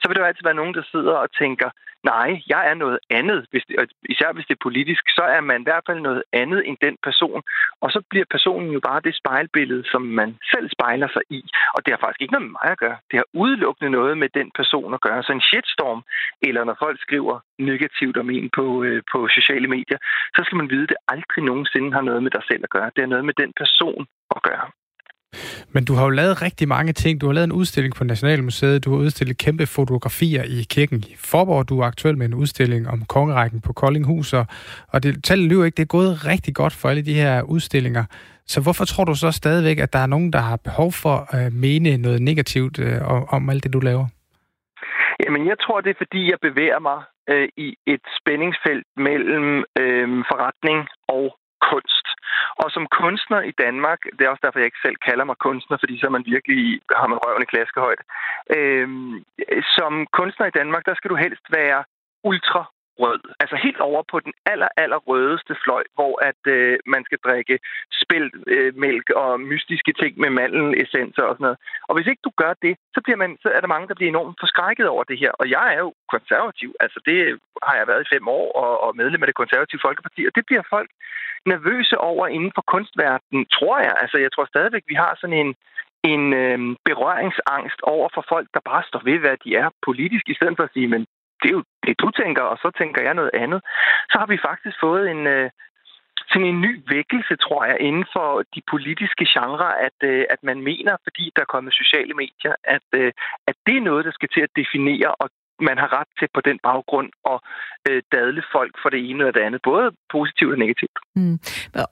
så vil der jo altid være nogen, der sidder og tænker, nej, jeg er noget andet. Hvis det, især hvis det er politisk, så er man i hvert fald noget andet end den person. Og så bliver personen jo bare det spejlbillede, som man selv spejler sig i. Og det har faktisk ikke noget med mig at gøre. Det har udelukkende noget med den person at gøre. Så en shitstorm, eller når folk skriver negativt om en på, øh, på sociale medier, så skal man vide, at det aldrig nogensinde har noget med dig selv at gøre. Det har noget med den person at gøre. Men du har jo lavet rigtig mange ting. Du har lavet en udstilling på Nationalmuseet. Du har udstillet kæmpe fotografier i kirken i Forborg. Du er aktuel med en udstilling om kongerækken på Koldinghus. Og det taler jo ikke, det er gået rigtig godt for alle de her udstillinger. Så hvorfor tror du så stadigvæk, at der er nogen, der har behov for at mene noget negativt øh, om alt det, du laver? Jamen, jeg tror, det er, fordi jeg bevæger mig øh, i et spændingsfelt mellem øh, forretning og kunst. Og som kunstner i Danmark, det er også derfor, jeg ikke selv kalder mig kunstner, fordi så er man virkelig, har man røven i klaskehøjde. Øhm, som kunstner i Danmark, der skal du helst være ultra rød. Altså helt over på den aller, aller rødeste fløj, hvor at øh, man skal drikke spildt øh, mælk og mystiske ting med mandelessenser og sådan noget. Og hvis ikke du gør det, så, bliver man, så er der mange, der bliver enormt forskrækket over det her. Og jeg er jo konservativ. Altså det har jeg været i fem år og, og medlem af det konservative Folkeparti. Og det bliver folk nervøse over inden for kunstverdenen, tror jeg. Altså jeg tror stadigvæk, vi har sådan en, en øh, berøringsangst over for folk, der bare står ved, hvad de er politisk, i stedet for at sige, men det er jo det, du tænker, og så tænker jeg noget andet. Så har vi faktisk fået en, øh, sådan en ny vækkelse, tror jeg, inden for de politiske genrer, at, øh, at man mener, fordi der er kommet sociale medier, at, øh, at det er noget, der skal til at definere og man har ret til på den baggrund at øh, dadle folk for det ene eller det andet, både positivt og negativt. Mm.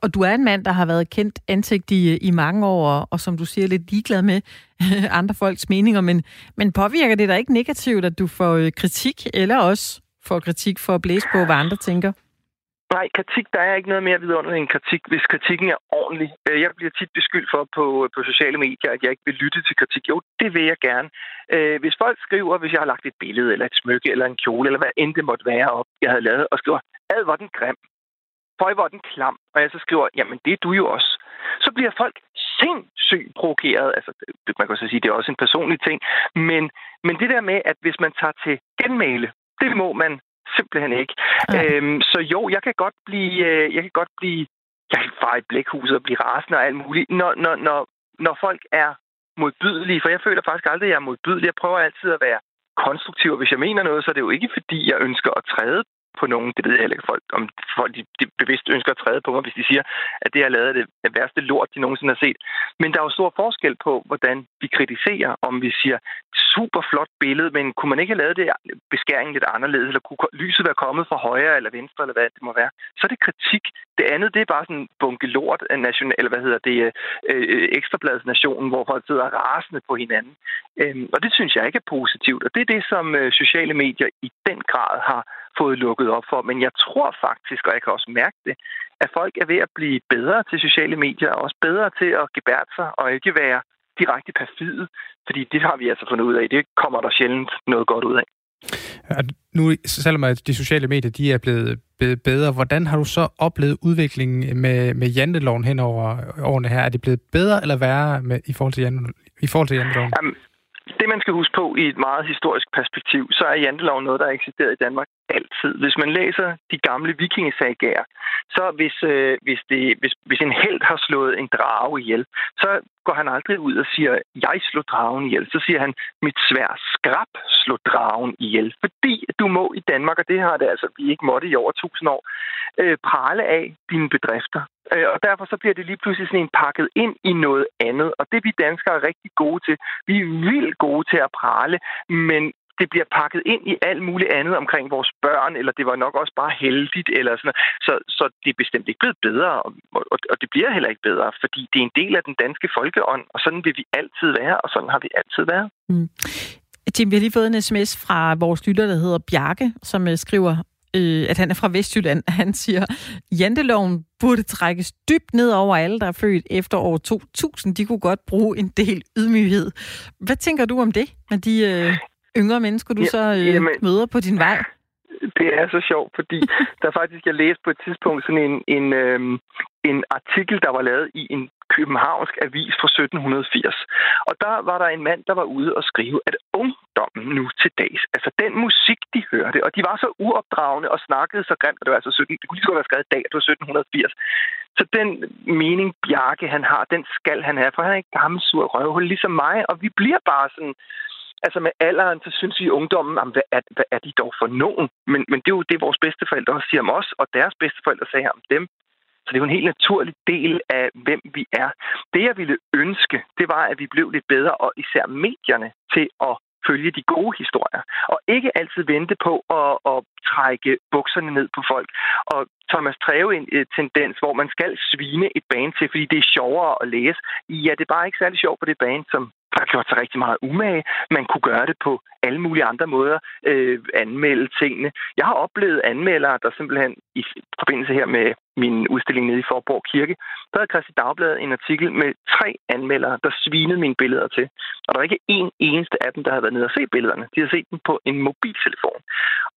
Og du er en mand, der har været kendt ansigt i, i mange år, og som du siger, lidt ligeglad med andre folks meninger, men, men påvirker det dig ikke negativt, at du får øh, kritik, eller også får kritik for at blæse på, hvad andre tænker? Nej, kritik, der er ikke noget mere vidunderligt end kritik, hvis kritikken er ordentlig. Øh, jeg bliver tit beskyldt for på, på sociale medier, at jeg ikke vil lytte til kritik. Jo, det vil jeg gerne. Øh, hvis folk skriver, hvis jeg har lagt et billede, eller et smykke, eller en kjole, eller hvad end det måtte være op, jeg havde lavet, og skriver, ad, hvor den grim. Føj, hvor den klam. Og jeg så skriver, jamen det er du jo også. Så bliver folk sindssygt provokeret. Altså, man kan så sige, det er også en personlig ting. Men, men det der med, at hvis man tager til genmale, det må man simpelthen ikke. Ja. Øhm, så jo, jeg kan godt blive, øh, jeg kan godt blive, jeg kan fare i blækhuset og blive rasende og alt muligt, når, når, når, når folk er modbydelige, for jeg føler faktisk aldrig, at jeg er modbydelig. Jeg prøver altid at være konstruktiv, og hvis jeg mener noget, så er det jo ikke, fordi jeg ønsker at træde på nogen. Det ved jeg heller ikke, folk, om folk de, de bevidst ønsker at træde på mig, hvis de siger, at det, jeg lavet, er det, det værste lort, de nogensinde har set. Men der er jo stor forskel på, hvordan vi kritiserer, om vi siger, super flot billede, men kunne man ikke have lavet det beskæringen lidt anderledes, eller kunne lyset være kommet fra højre eller venstre, eller hvad det må være, så er det kritik. Det andet, det er bare sådan en bunke lort af national, eller hvad hedder det, øh, øh, øh ekstrabladets nationen, hvor folk sidder rasende på hinanden. Øhm, og det synes jeg ikke er positivt, og det er det, som øh, sociale medier i den grad har fået lukket op for. Men jeg tror faktisk, og jeg kan også mærke det, at folk er ved at blive bedre til sociale medier, og også bedre til at gebære sig, og ikke være direkte perfide. Fordi det har vi altså fundet ud af. Det kommer der sjældent noget godt ud af. Ja, nu, selvom at de sociale medier de er blevet, blevet bedre, hvordan har du så oplevet udviklingen med, med janteloven hen over årene her? Er det blevet bedre eller værre med, i forhold til, janteloven? I forhold til janteloven? Jamen, det, man skal huske på i et meget historisk perspektiv, så er janteloven noget, der har eksisteret i Danmark altid. Hvis man læser de gamle vikingesagager, så hvis, øh, hvis, det, hvis, hvis en held har slået en drage ihjel, så går han aldrig ud og siger, jeg slog dragen ihjel. Så siger han, mit svær skrab slog dragen ihjel. Fordi du må i Danmark, og det har det altså vi ikke måtte i over tusind år, øh, prale af dine bedrifter. Øh, og derfor så bliver det lige pludselig sådan en pakket ind i noget andet. Og det vi danskere er rigtig gode til. Vi er vildt gode til at prale, men det bliver pakket ind i alt muligt andet omkring vores børn, eller det var nok også bare heldigt, eller sådan noget. Så, så det er bestemt ikke blevet bedre, og, og, og det bliver heller ikke bedre, fordi det er en del af den danske folkeånd, og sådan vil vi altid være, og sådan har vi altid været. Mm. Tim, vi har lige fået en sms fra vores lytter, der hedder Bjarke, som øh, skriver, øh, at han er fra Vestjylland. Han siger, janteloven burde trækkes dybt ned over alle, der er født efter år 2000. De kunne godt bruge en del ydmyghed. Hvad tænker du om det, med de øh, yngre mennesker, du ja, så øh, jamen, møder på din vej? det er så sjovt, fordi der faktisk, jeg læste på et tidspunkt sådan en, en, øhm, en artikel, der var lavet i en københavnsk avis fra 1780. Og der var der en mand, der var ude og skrive, at ungdommen nu til dags, altså den musik, de hørte, og de var så uopdragende og snakkede så grimt, at det var altså 17, det kunne lige så godt være skrevet i dag, det var 1780. Så den mening, Bjarke han har, den skal han have, for han er ikke gammel sur røvhul, ligesom mig, og vi bliver bare sådan, altså med alderen, så synes vi i ungdommen, jamen, hvad, er, hvad er de dog for nogen? Men, men det er jo det, vores bedsteforældre også siger om os, og deres bedsteforældre sagde om dem. Så det er jo en helt naturlig del af, hvem vi er. Det, jeg ville ønske, det var, at vi blev lidt bedre, og især medierne, til at følge de gode historier. Og ikke altid vente på at, at trække bukserne ned på folk. Og Thomas Treve en tendens, hvor man skal svine et bane til, fordi det er sjovere at læse. Ja, det er bare ikke særlig sjovt på det bane, som har gjort sig rigtig meget umage. Man kunne gøre det på alle mulige andre måder, øh, anmelde tingene. Jeg har oplevet anmeldere, der simpelthen i forbindelse her med min udstilling nede i Forborg Kirke, der havde Christi Dagblad en artikel med tre anmeldere, der svinede mine billeder til. Og der var ikke en eneste af dem, der havde været nede og se billederne. De havde set dem på en mobiltelefon.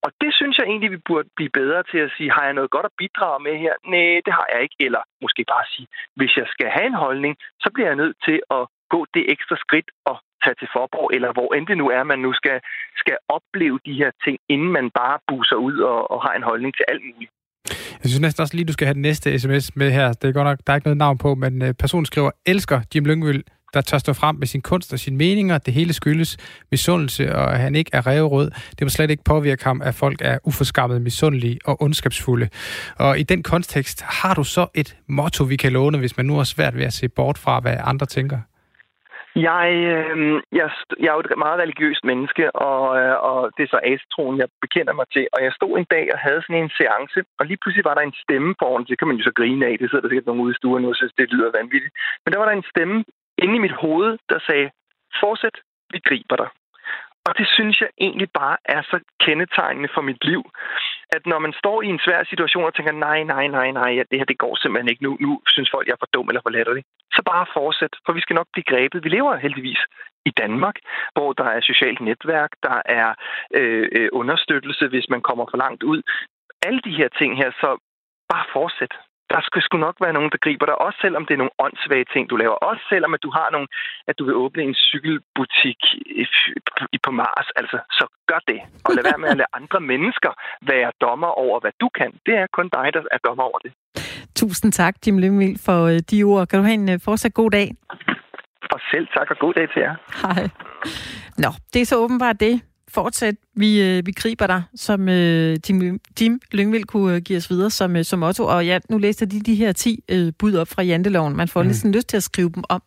Og det synes jeg egentlig, vi burde blive bedre til at sige, har jeg noget godt at bidrage med her? Nej, det har jeg ikke. Eller måske bare sige, hvis jeg skal have en holdning, så bliver jeg nødt til at gå det ekstra skridt og tage til Forborg, eller hvor end det nu er, man nu skal, skal opleve de her ting, inden man bare buser ud og, og har en holdning til alt muligt. Jeg synes næsten også lige, du skal have den næste sms med her. Det er godt nok, der er ikke noget navn på, men øh, personen skriver, elsker Jim Lyngvild, der tør stå frem med sin kunst og sine meninger. Det hele skyldes misundelse, og at han ikke er revrød. Det må slet ikke påvirke ham, at folk er uforskammet, misundelige og ondskabsfulde. Og i den kontekst har du så et motto, vi kan låne, hvis man nu har svært ved at se bort fra, hvad andre tænker? Jeg, øh, jeg, jeg er jo et meget religiøst menneske, og, øh, og det er så astroen, jeg bekender mig til. Og jeg stod en dag og havde sådan en seance, og lige pludselig var der en stemme foran. Det kan man jo så grine af. Det sidder der sikkert nogen ude i stuen nu, og synes, det lyder vanvittigt. Men der var der en stemme inde i mit hoved, der sagde, fortsæt, vi griber dig. Og det synes jeg egentlig bare er så kendetegnende for mit liv, at når man står i en svær situation og tænker, nej, nej, nej, nej, ja, det her det går simpelthen ikke nu, nu synes folk, jeg er for dum eller for latterlig, så bare fortsæt, for vi skal nok blive grebet. Vi lever heldigvis i Danmark, hvor der er socialt netværk, der er øh, øh understøttelse, hvis man kommer for langt ud. Alle de her ting her, så bare fortsæt der skal sgu nok være nogen, der griber dig, også selvom det er nogle åndssvage ting, du laver. Også selvom at du har nogle, at du vil åbne en cykelbutik på Mars. Altså, så gør det. Og lad være med at lade andre mennesker være dommer over, hvad du kan. Det er kun dig, der er dommer over det. Tusind tak, Jim Lyngvild, for øh, de ord. Kan du have en øh, fortsat god dag? Og selv tak, og god dag til jer. Hej. Nå, det er så åbenbart det fortsæt, vi, øh, vi griber dig, som øh, Tim, Tim Lyngvild kunne øh, give os videre som, øh, som motto. Og ja, nu læste de de her 10 øh, bud op fra janteloven. Man får mm. lidt sådan lyst til at skrive dem om.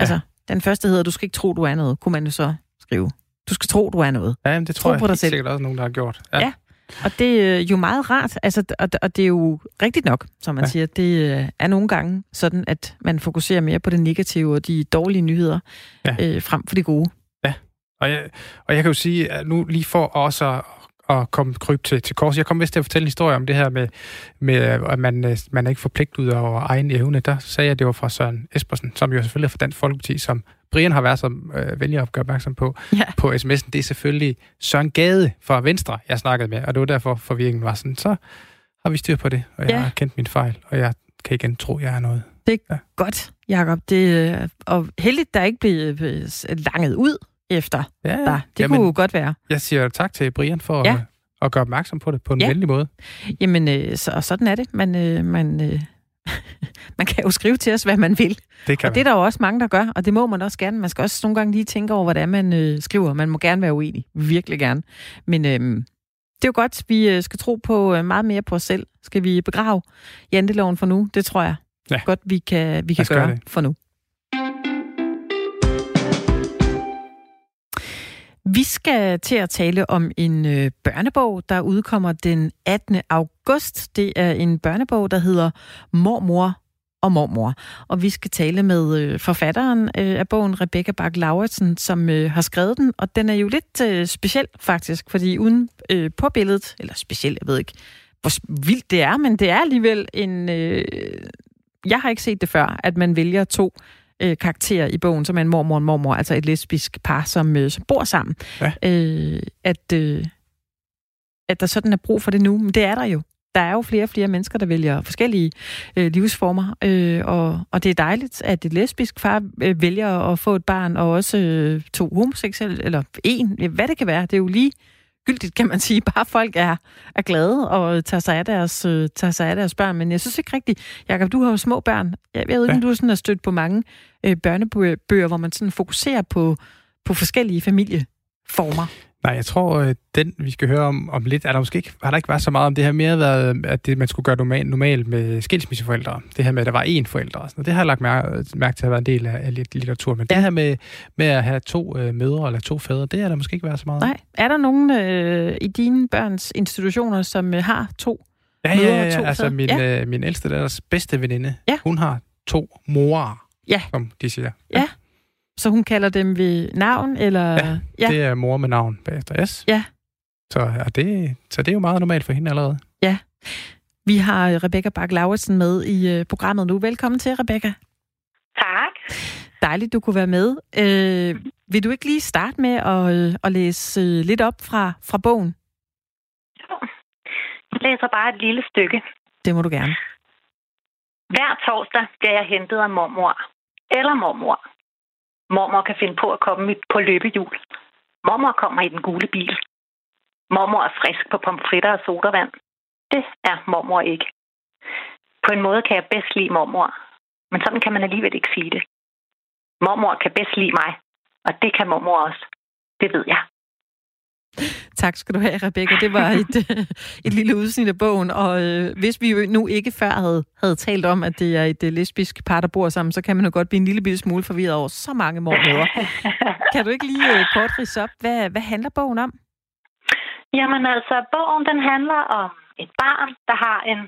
Altså, ja. den første hedder, du skal ikke tro, du er noget, kunne man jo så skrive. Du skal tro, du er noget. Ja, det tror tro jeg på dig selv. sikkert også nogen, der har gjort. Ja. ja. Og det er jo meget rart, altså, og, og det er jo rigtigt nok, som man ja. siger. Det øh, er nogle gange sådan, at man fokuserer mere på det negative og de dårlige nyheder, ja. øh, frem for det gode. Og jeg, og jeg kan jo sige, at nu lige for også at, at komme kryb til, til kors. Jeg kom vist til at fortælle en historie om det her med, med at man, øh, man er ikke forpligtet ud over egen evne. Der sagde jeg, at det var fra Søren Espersen, som jo selvfølgelig er fra Dansk Folkeparti, som Brian har været så øh, venlig at gøre opmærksom på, ja. på sms'en. Det er selvfølgelig Søren Gade fra Venstre, jeg snakkede med, og det var derfor forvirringen var sådan. Så har vi styr på det, og jeg ja. har kendt min fejl, og jeg kan igen tro, jeg er noget. Det er ja. godt, Jacob. Det, øh, og heldigt, der ikke blev langet ud efter ja, ja. dig. Det Jamen, kunne jo godt være. Jeg siger tak til Brian for ja. at, at gøre opmærksom på det på en ja. venlig måde. Jamen, øh, så, og sådan er det. Man, øh, man, øh, man kan jo skrive til os, hvad man vil. Det kan og man. det er der jo også mange, der gør, og det må man også gerne. Man skal også nogle gange lige tænke over, hvordan man øh, skriver. Man må gerne være uenig. Virkelig gerne. Men øh, det er jo godt, vi øh, skal tro på øh, meget mere på os selv. Skal vi begrave janteloven for nu? Det tror jeg ja. godt, vi kan, vi kan gøre det. for nu. Vi skal til at tale om en øh, børnebog, der udkommer den 18. august. Det er en børnebog, der hedder Mormor og mormor. Og vi skal tale med øh, forfatteren øh, af bogen, Rebecca Bak lauritsen som øh, har skrevet den. Og den er jo lidt øh, speciel faktisk, fordi uden øh, på billedet, eller speciel, jeg ved ikke, hvor vildt det er, men det er alligevel en... Øh, jeg har ikke set det før, at man vælger to øh, karakter i bogen, som er en mormor og en mormor, altså et lesbisk par, som, øh, som bor sammen. Ja. Øh, at, øh, at der sådan er brug for det nu, men det er der jo. Der er jo flere og flere mennesker, der vælger forskellige øh, livsformer, øh, og, og det er dejligt, at et lesbisk far øh, vælger at få et barn, og også øh, to homoseksuelle, eller en, hvad det kan være. Det er jo lige gyldigt, kan man sige. Bare folk er, er glade og tager sig, af deres, øh, tager sig af deres børn. Men jeg synes ikke rigtigt, Jakob, du har jo små børn. Jeg ved ikke, ja. om du sådan har stødt på mange øh, børnebøger, hvor man sådan fokuserer på, på forskellige familieformer. Nej, jeg tror, at den, vi skal høre om, om lidt, er der måske ikke, har der ikke været så meget om det her mere været, at det, man skulle gøre normalt, normalt med skilsmisseforældre. Det her med, at der var én forælder. Og sådan. Det har jeg lagt mærke, mærke til at være en del af, af litteratur. Men ja. det her med, med at have to øh, mødre eller to fædre, det er der måske ikke været så meget Nej. Er der nogen øh, i dine børns institutioner, som øh, har to Ja, ja, ja. ja. Altså min, ja. Øh, min ældste deres bedste veninde, ja. hun har to morer, ja. som de siger. Ja. ja. Så hun kalder dem ved navn, eller? Ja, ja. det er mor med navn bagefter S. Ja. Så, ja, det, så det er jo meget normalt for hende allerede. Ja. Vi har Rebecca bak lauritsen med i uh, programmet nu. Velkommen til, Rebecca. Tak. Dejligt, du kunne være med. Uh, vil du ikke lige starte med at, uh, at læse lidt op fra, fra bogen? Jo. Jeg læser bare et lille stykke. Det må du gerne. Hver torsdag bliver jeg hentet af mormor. Eller mormor. Mormor kan finde på at komme på løbehjul. Mormor kommer i den gule bil. Mormor er frisk på pomfritter og sodavand. Det er mormor ikke. På en måde kan jeg bedst lide mormor, men sådan kan man alligevel ikke sige det. Mormor kan bedst lide mig, og det kan mormor også. Det ved jeg. Tak skal du have, Rebecca. Det var et, et lille udsnit af bogen, og øh, hvis vi nu ikke før havde, havde talt om, at det er et øh, lesbisk par, der bor sammen, så kan man jo godt blive en lille smule forvirret over så mange mormøder. kan du ikke lige øh, kort rise op, hvad, hvad handler bogen om? Jamen altså, bogen den handler om et barn, der har en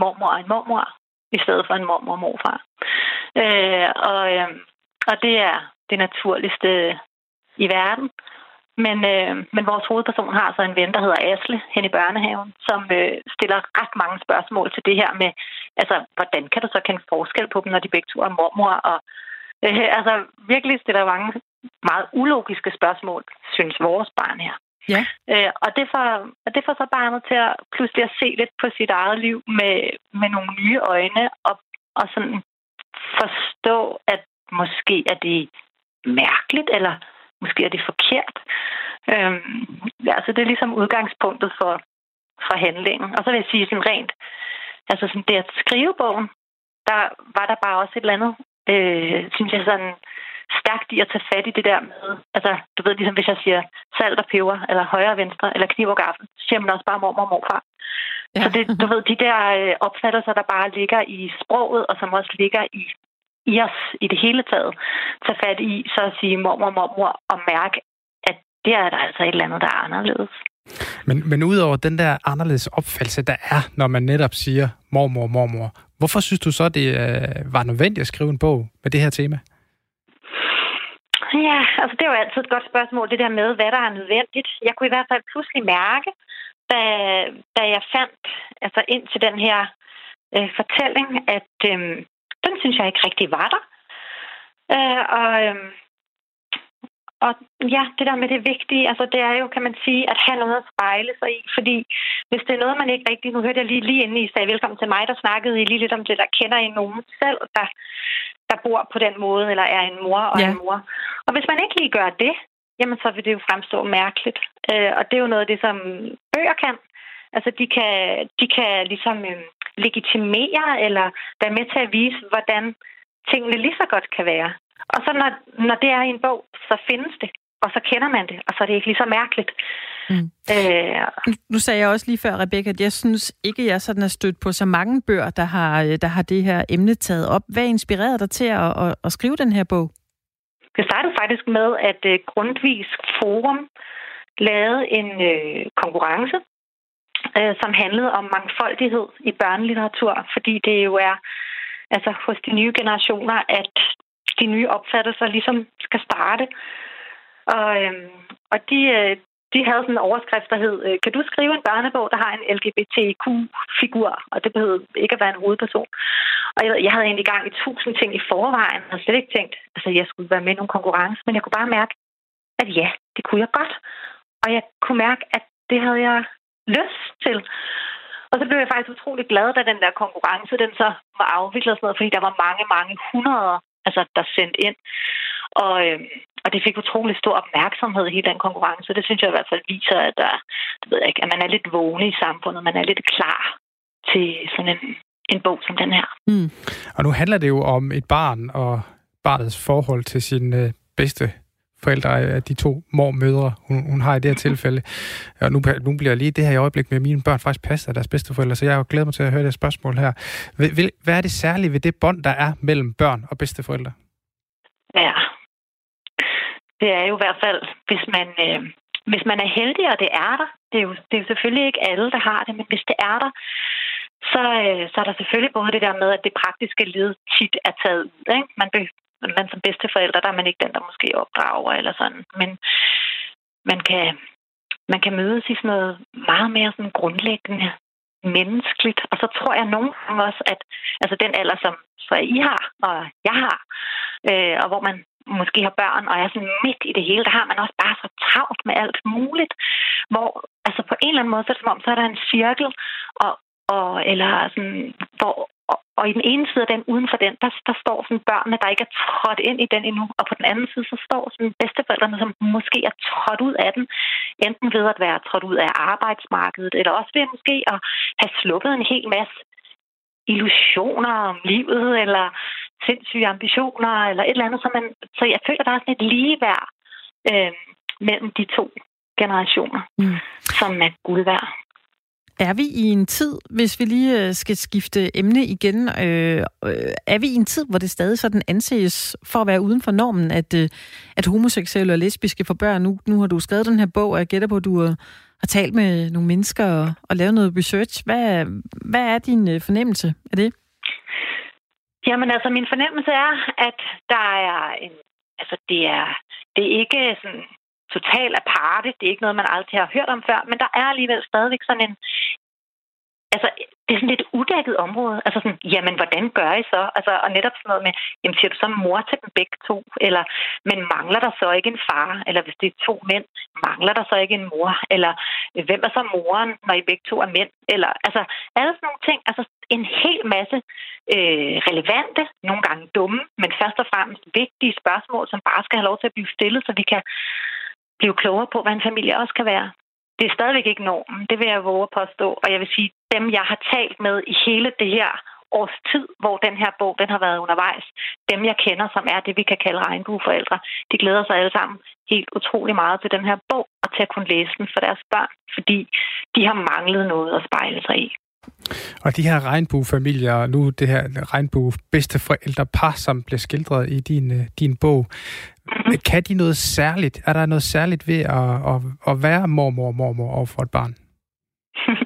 mormor og en mormor, i stedet for en mormor og morfar. Øh, og, øh, og det er det naturligste i verden. Men, øh, men vores hovedperson har så en ven, der hedder Asle, hen i børnehaven, som øh, stiller ret mange spørgsmål til det her med, altså, hvordan kan du så kende forskel på dem, når de begge to er mormor? Og øh, altså, virkelig stiller mange meget ulogiske spørgsmål, synes vores barn her. Ja. Øh, og, det får, og det får så barnet til at pludselig at se lidt på sit eget liv med, med nogle nye øjne, og, og sådan forstå, at måske er det mærkeligt, eller måske er det forkert. Øhm, altså det er ligesom udgangspunktet for, for handlingen. Og så vil jeg sige sådan rent, altså sådan det at skrive bogen, der var der bare også et eller andet, øh, synes jeg sådan stærkt i at tage fat i det der med, altså du ved ligesom hvis jeg siger salt og peber, eller højre og venstre, eller kniv og gaffel, så siger man også bare mormor og morfar. Ja. Så det, du ved, de der øh, opfattelser, der bare ligger i sproget, og som også ligger i i os i det hele taget tage fat i, så at sige mormor, mormor, og mærke, at det er der altså et eller andet, der er anderledes. Men, men udover den der anderledes opfattelse, der er, når man netop siger mormor, mormor, hvorfor synes du så, det øh, var nødvendigt at skrive en bog med det her tema? Ja, altså det var altid et godt spørgsmål, det der med, hvad der er nødvendigt. Jeg kunne i hvert fald pludselig mærke, da, da jeg fandt altså ind til den her øh, fortælling, at øh, den synes jeg ikke rigtig var der. Øh, og, øh, og ja, det der med det vigtige, altså det er jo, kan man sige, at have noget at spejle sig i. Fordi hvis det er noget, man ikke rigtig... Nu hørte jeg lige, lige inden I sagde velkommen til mig, der snakkede I lige lidt om det, der kender I nogen selv, der, der bor på den måde, eller er en mor og ja. en mor. Og hvis man ikke lige gør det, jamen så vil det jo fremstå mærkeligt. Øh, og det er jo noget af det, som bøger kan. Altså, de kan, de kan ligesom øh, legitimere eller være med til at vise, hvordan tingene lige så godt kan være. Og så når, når det er i en bog, så findes det, og så kender man det, og så er det ikke lige så mærkeligt. Mm. Øh, nu sagde jeg også lige før, Rebecca, at jeg synes ikke, jeg sådan er stødt på så mange bøger, der har, der har det her emne taget op. Hvad inspirerede dig til at, at, at skrive den her bog? Det startede faktisk med, at uh, Grundvis Forum lavede en uh, konkurrence, øh, som handlede om mangfoldighed i børnelitteratur, fordi det jo er altså hos de nye generationer, at de nye opfattelser ligesom skal starte. Og, øhm, og de, øh, de havde sådan en overskrift, der hed, øh, kan du skrive en børnebog, der har en LGBTQ-figur? Og det behøvede ikke at være en hovedperson. Og jeg, jeg havde egentlig gang i tusind ting i forvejen, og slet ikke tænkt, altså jeg skulle være med i nogle konkurrence, men jeg kunne bare mærke, at ja, det kunne jeg godt. Og jeg kunne mærke, at det havde jeg lyst til. Og så blev jeg faktisk utrolig glad, da den der konkurrence, den så var afviklet og sådan noget, fordi der var mange, mange hundrede, altså, der sendte ind. Og, øh, og det fik utrolig stor opmærksomhed i hele den konkurrence. Det synes jeg i hvert fald viser, at, der, det ved jeg ikke, at man er lidt vågen i samfundet. Man er lidt klar til sådan en, en bog som den her. Mm. Og nu handler det jo om et barn og barnets forhold til sin øh, bedste forældre af de to mormødre, hun, hun har i det her tilfælde. Og nu, nu bliver lige det her i øjeblik med, at mine børn faktisk passer af deres bedsteforældre, så jeg glæder mig til at høre det spørgsmål her. Hvad er det særlige ved det bånd, der er mellem børn og bedsteforældre? Ja, det er jo i hvert fald, hvis man, øh, hvis man er heldig, og det er der, det er, jo, det er jo selvfølgelig ikke alle, der har det, men hvis det er der, så, øh, så er der selvfølgelig både det der med, at det praktiske led tit er taget ud. Ikke? Man, be, man som bedsteforældre, der er man ikke den, der måske opdrager eller sådan. Men man kan, man kan mødes i sådan noget meget mere sådan grundlæggende menneskeligt. Og så tror jeg nogle gange også, at altså den alder, som så I har, og jeg har, øh, og hvor man måske har børn og er sådan midt i det hele, der har man også bare så travlt med alt muligt, hvor altså på en eller anden måde, så er det som om, så er der en cirkel, og, og, eller sådan, hvor, og, og i den ene side af den, uden for den, der, der står sådan børnene, der ikke er trådt ind i den endnu, og på den anden side, så står sådan bedsteforældrene, som måske er trådt ud af den, enten ved at være trådt ud af arbejdsmarkedet, eller også ved måske at have sluppet en hel masse illusioner om livet, eller sindssyge ambitioner, eller et eller andet. Så, man, så jeg føler, der er sådan et ligeværd øh, mellem de to generationer, mm. som er guld værd. Er vi i en tid, hvis vi lige øh, skal skifte emne igen, øh, øh, er vi i en tid, hvor det stadig sådan anses for at være uden for normen, at, øh, at homoseksuelle og lesbiske får børn? Nu, nu har du skrevet den her bog, og jeg gætter på, at du har, har talt med nogle mennesker og, og lavet noget research. Hvad, hvad er din øh, fornemmelse af det? Jamen altså, min fornemmelse er, at der er en... Altså, det er, det er ikke sådan total aparte. Det er ikke noget, man aldrig har hørt om før, men der er alligevel stadigvæk sådan en, altså, det er sådan lidt udækket område. Altså sådan, jamen, hvordan gør I så? Altså, og netop sådan noget med, jamen, siger du så mor til dem begge to? Eller, men mangler der så ikke en far? Eller hvis det er to mænd, mangler der så ikke en mor? Eller, hvem er så moren, når I begge to er mænd? Eller, altså, alle sådan nogle ting. Altså, en hel masse øh, relevante, nogle gange dumme, men først og fremmest vigtige spørgsmål, som bare skal have lov til at blive stillet, så vi kan blive klogere på, hvad en familie også kan være. Det er stadigvæk ikke normen, det vil jeg våge at påstå. Og jeg vil sige, dem jeg har talt med i hele det her års tid, hvor den her bog den har været undervejs, dem jeg kender, som er det, vi kan kalde regnbueforældre, de glæder sig alle sammen helt utrolig meget til den her bog og til at kunne læse den for deres børn, fordi de har manglet noget at spejle sig i. Og de her regnbuefamilier, nu det her regnbue par, som bliver skildret i din, øh, din bog, mm-hmm. kan de noget særligt? Er der noget særligt ved at, at, at være mormor og mormor over for et barn?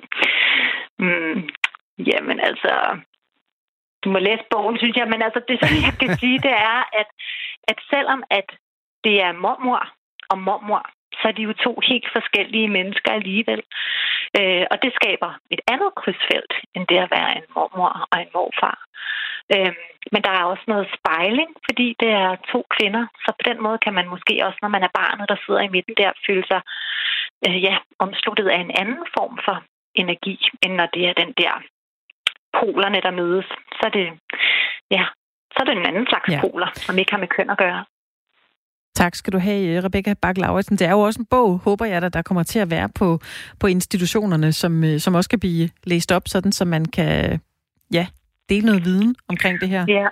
mm, jamen altså, du må læse bogen, synes jeg, men altså det, som jeg kan sige, det er, at, at selvom at det er mormor og mormor, så er de jo to helt forskellige mennesker alligevel. Øh, og det skaber et andet krydsfelt, end det at være en mormor og en morfar. Øh, men der er også noget spejling, fordi det er to kvinder, så på den måde kan man måske også, når man er barnet, der sidder i midten der, føle sig øh, ja, omsluttet af en anden form for energi, end når det er den der polerne, der mødes. Så er det, ja, så er det en anden slags ja. poler, som ikke har med køn at gøre. Tak skal du have, Rebecca bak -Lauritsen. Det er jo også en bog, håber jeg, der, der kommer til at være på, på institutionerne, som, øh, som også kan blive læst op, sådan så man kan ja, dele noget viden omkring det her. Ja.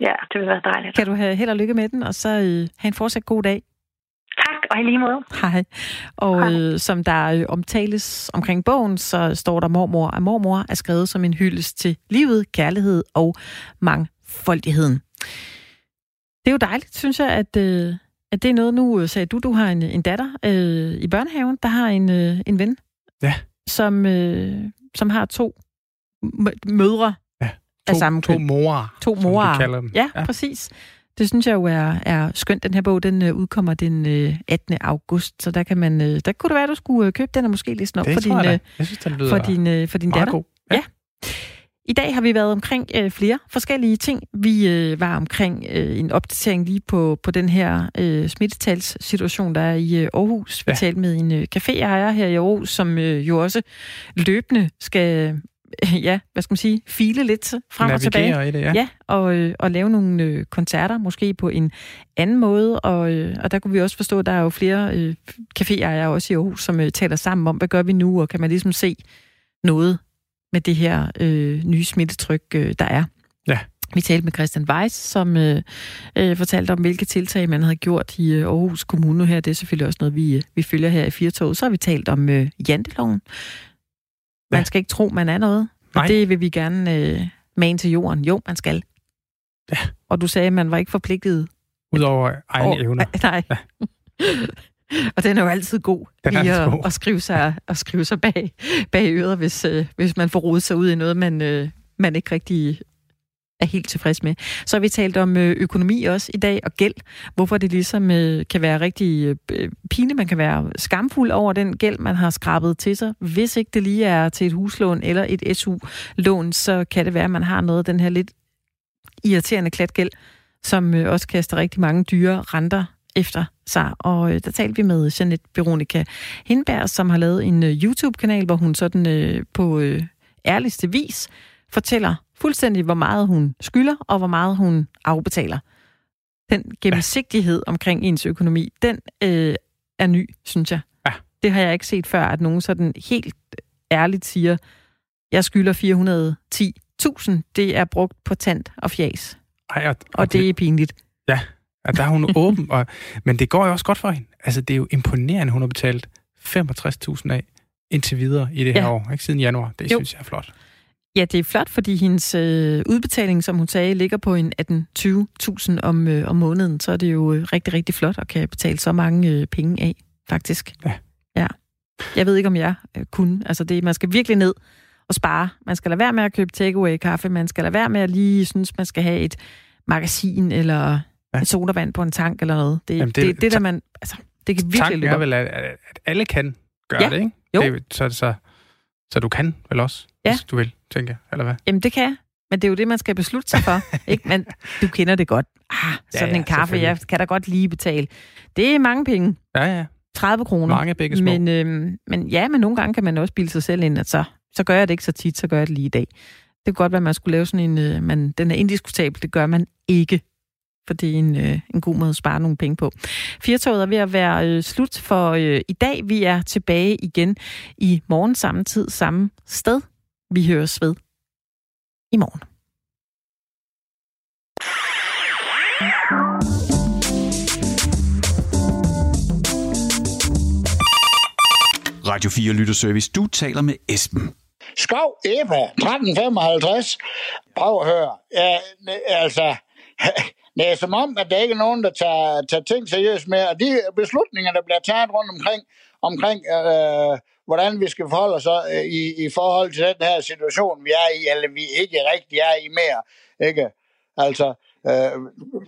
ja, det vil være dejligt. Kan du have held og lykke med den, og så øh, have en fortsat god dag. Tak, og i lige måde. Hej. Og Hej. Øh, som der øh, omtales omkring bogen, så står der mormor, at mormor er skrevet som en hyldest til livet, kærlighed og mangfoldigheden. Det er jo dejligt, synes jeg, at, øh, at det er noget, nu øh, sagde du, du har en, en datter øh, i børnehaven, der har en, øh, en ven, ja. som, øh, som har to mødre ja. to, af samme To morer, To morer. De kalder dem. Ja, ja, præcis. Det synes jeg jo er, er skønt. Den her bog, den øh, udkommer den øh, 18. august, så der kan man, øh, der kunne det være, at du skulle øh, købe den og måske læse den op det for din, jeg, øh, jeg synes, for din, øh, for din datter. God. Ja. ja. I dag har vi været omkring øh, flere forskellige ting. Vi øh, var omkring øh, en opdatering lige på, på den her øh, smittetalssituation, der er i øh, Aarhus. Vi ja. talte med en øh, caféejer her i Aarhus, som øh, jo også løbende skal ja, hvad skal man sige, file lidt frem Navigere og tilbage. I det, ja. ja og, øh, og lave nogle øh, koncerter, måske på en anden måde. Og, øh, og der kunne vi også forstå, at der er jo flere øh, caféejere også i Aarhus, som øh, taler sammen om, hvad gør vi nu, og kan man ligesom se noget med det her øh, nye smittetryk, øh, der er. Ja. Vi talte med Christian Weiss, som øh, øh, fortalte om, hvilke tiltag man havde gjort i øh, Aarhus Kommune her. Det er selvfølgelig også noget, vi, øh, vi følger her i Firtoget. Så har vi talt om øh, janteloven. Man ja. skal ikke tro, man er noget. Nej. Og det vil vi gerne øh, mane til jorden. Jo, man skal. Ja. Og du sagde, at man var ikke forpligtet. Udover egne oh, evner. Nej. Ja. Og den er jo altid god den er at, god. at, skrive sig, at skrive sig bag, bag øret, hvis, øh, hvis man får rodet sig ud i noget, man, øh, man ikke rigtig er helt tilfreds med. Så har vi talt om øh, økonomi også i dag, og gæld. Hvorfor det ligesom øh, kan være rigtig øh. Man kan være skamfuld over den gæld, man har skrabet til sig. Hvis ikke det lige er til et huslån eller et SU-lån, så kan det være, at man har noget af den her lidt irriterende klatgæld, som øh, også kaster rigtig mange dyre renter efter sig. Og øh, der talte vi med Jeanette Veronica Hindberg, som har lavet en øh, YouTube-kanal, hvor hun sådan øh, på øh, ærligste vis fortæller fuldstændig, hvor meget hun skylder, og hvor meget hun afbetaler. Den gennemsigtighed ja. omkring ens økonomi, den øh, er ny, synes jeg. Ja. Det har jeg ikke set før, at nogen sådan helt ærligt siger, jeg skylder 410.000, det er brugt på tand og fjas. Ej, og, og, og det, det er pinligt. Ja, at der er hun åben. Og, men det går jo også godt for hende. Altså, det er jo imponerende, hun har betalt 65.000 af indtil videre i det her ja. år, ikke siden januar. Det jo. synes jeg er flot. Ja, det er flot, fordi hendes øh, udbetaling, som hun sagde, ligger på en 18-20.000 om, øh, om måneden. Så er det jo øh, rigtig, rigtig flot at kan betale så mange øh, penge af, faktisk. Ja. ja. Jeg ved ikke, om jeg øh, kunne. Altså, det, man skal virkelig ned og spare. Man skal lade være med at købe takeaway-kaffe. Man skal lade være med at lige synes, man skal have et magasin eller ja. en sodavand på en tank eller noget. Det, Jamen, det, det, det der man... Altså, det kan virkelig løbe er vel, at, at alle kan gøre ja. det, ikke? Jo. Det, så, så, så du kan vel også, ja. hvis du vil, tænker jeg, eller hvad? Jamen, det kan jeg. Men det er jo det, man skal beslutte sig for. ikke? Men du kender det godt. Ah, sådan ja, ja, en kaffe, jeg kan da godt lige betale. Det er mange penge. Ja, ja. 30 kroner. Mange begge små. Men, øhm, men ja, men nogle gange kan man også bilde sig selv ind, at så, så gør jeg det ikke så tit, så gør jeg det lige i dag. Det kunne godt være, at man skulle lave sådan en... Øh, man, den er indiskutabel, det gør man ikke for det er en, øh, en god måde at spare nogle penge på. Firtoget er ved at være øh, slut for øh, i dag. Vi er tilbage igen i morgen samme tid, samme sted. Vi høres ved i morgen. Radio 4 Lytterservice. Du taler med Esben. Skov Eva, 1355. Prøv at høre. Ja, altså, det er som om, at der ikke er nogen, der tager, tager ting seriøst med, og de beslutninger, der bliver taget rundt omkring, omkring øh, hvordan vi skal forholde os øh, i, i forhold til den her situation, vi er i, eller vi ikke rigtig er i mere. Ikke? Altså, øh,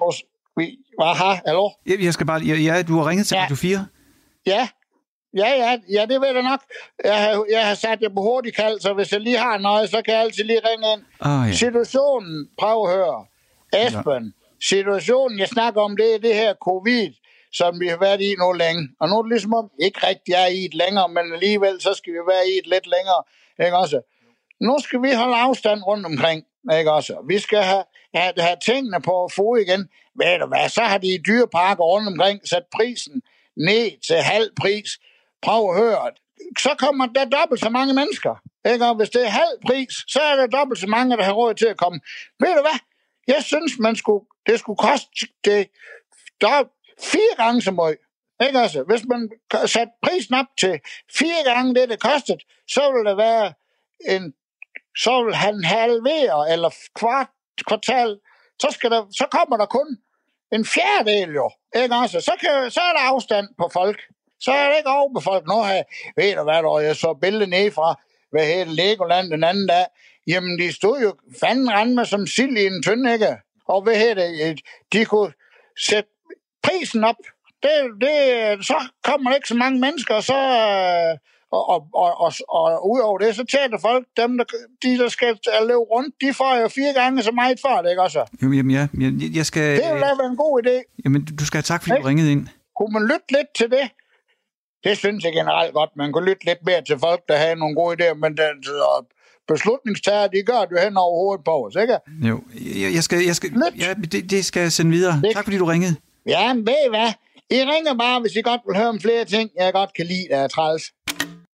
vores, vi, aha, hallo? Jeg skal bare, ja, ja, du har ringet til ja. Radio 4. Ja, Ja, ja, ja, det ved jeg nok. Jeg har, jeg har sat det på hurtigt kald, så hvis jeg lige har noget, så kan jeg altid lige ringe ind. Oh, ja. Situationen, prøv at høre. Esben, situationen, jeg snakker om, det er det her covid, som vi har været i nu længe. Og nu er det ligesom om, ikke rigtig er i et længere, men alligevel, så skal vi være i et lidt længere. Ikke også? Nu skal vi holde afstand rundt omkring. Ikke også? Vi skal have, have, have tingene på få igen. Ved du hvad, så har de i dyreparker rundt omkring sat prisen ned til halv pris. Prøv at høre. Så kommer der dobbelt så mange mennesker. Ikke? Og hvis det er halv pris, så er der dobbelt så mange, der har råd til at komme. Ved du hvad? Jeg synes, man skulle det skulle koste det, der fire gange så meget. Ikke altså? Hvis man satte prisen op til fire gange det, det kostede, så ville det være en, så vil han halvere, eller kvart, kvartal, så, skal der, så kommer der kun en fjerdedel jo. Ikke altså? Så, kan, så er der afstand på folk. Så er det ikke over på folk nu her. Ved du hvad, der jeg så billedet ned fra, hvad hedder Legoland den anden dag. Jamen, de stod jo fanden rende med som sild i en tynd, ikke? Og hvad hedder det, de kunne sætte prisen op. Det, det, så kommer der ikke så mange mennesker, og så, Og, og, og, og, og udover det, så tjener folk, dem der, de der skal leve rundt, de får jo fire gange så meget for det, ikke også? Jo, jamen, ja, jeg, jeg skal... Det vil da være en god idé. Jamen, du skal have tak, fordi du ringede ind. Kunne man lytte lidt til det? Det synes jeg generelt godt. Man kunne lytte lidt mere til folk, der har nogle gode idéer, men den, beslutningstager, de gør det hen over hovedet på os, ikke? Jo, jeg, jeg skal, jeg skal, ja, det, det skal jeg sende videre. Det. Tak fordi du ringede. Ja, men ved I hvad? I ringer bare, hvis I godt vil høre om flere ting, jeg godt kan lide, der er træls.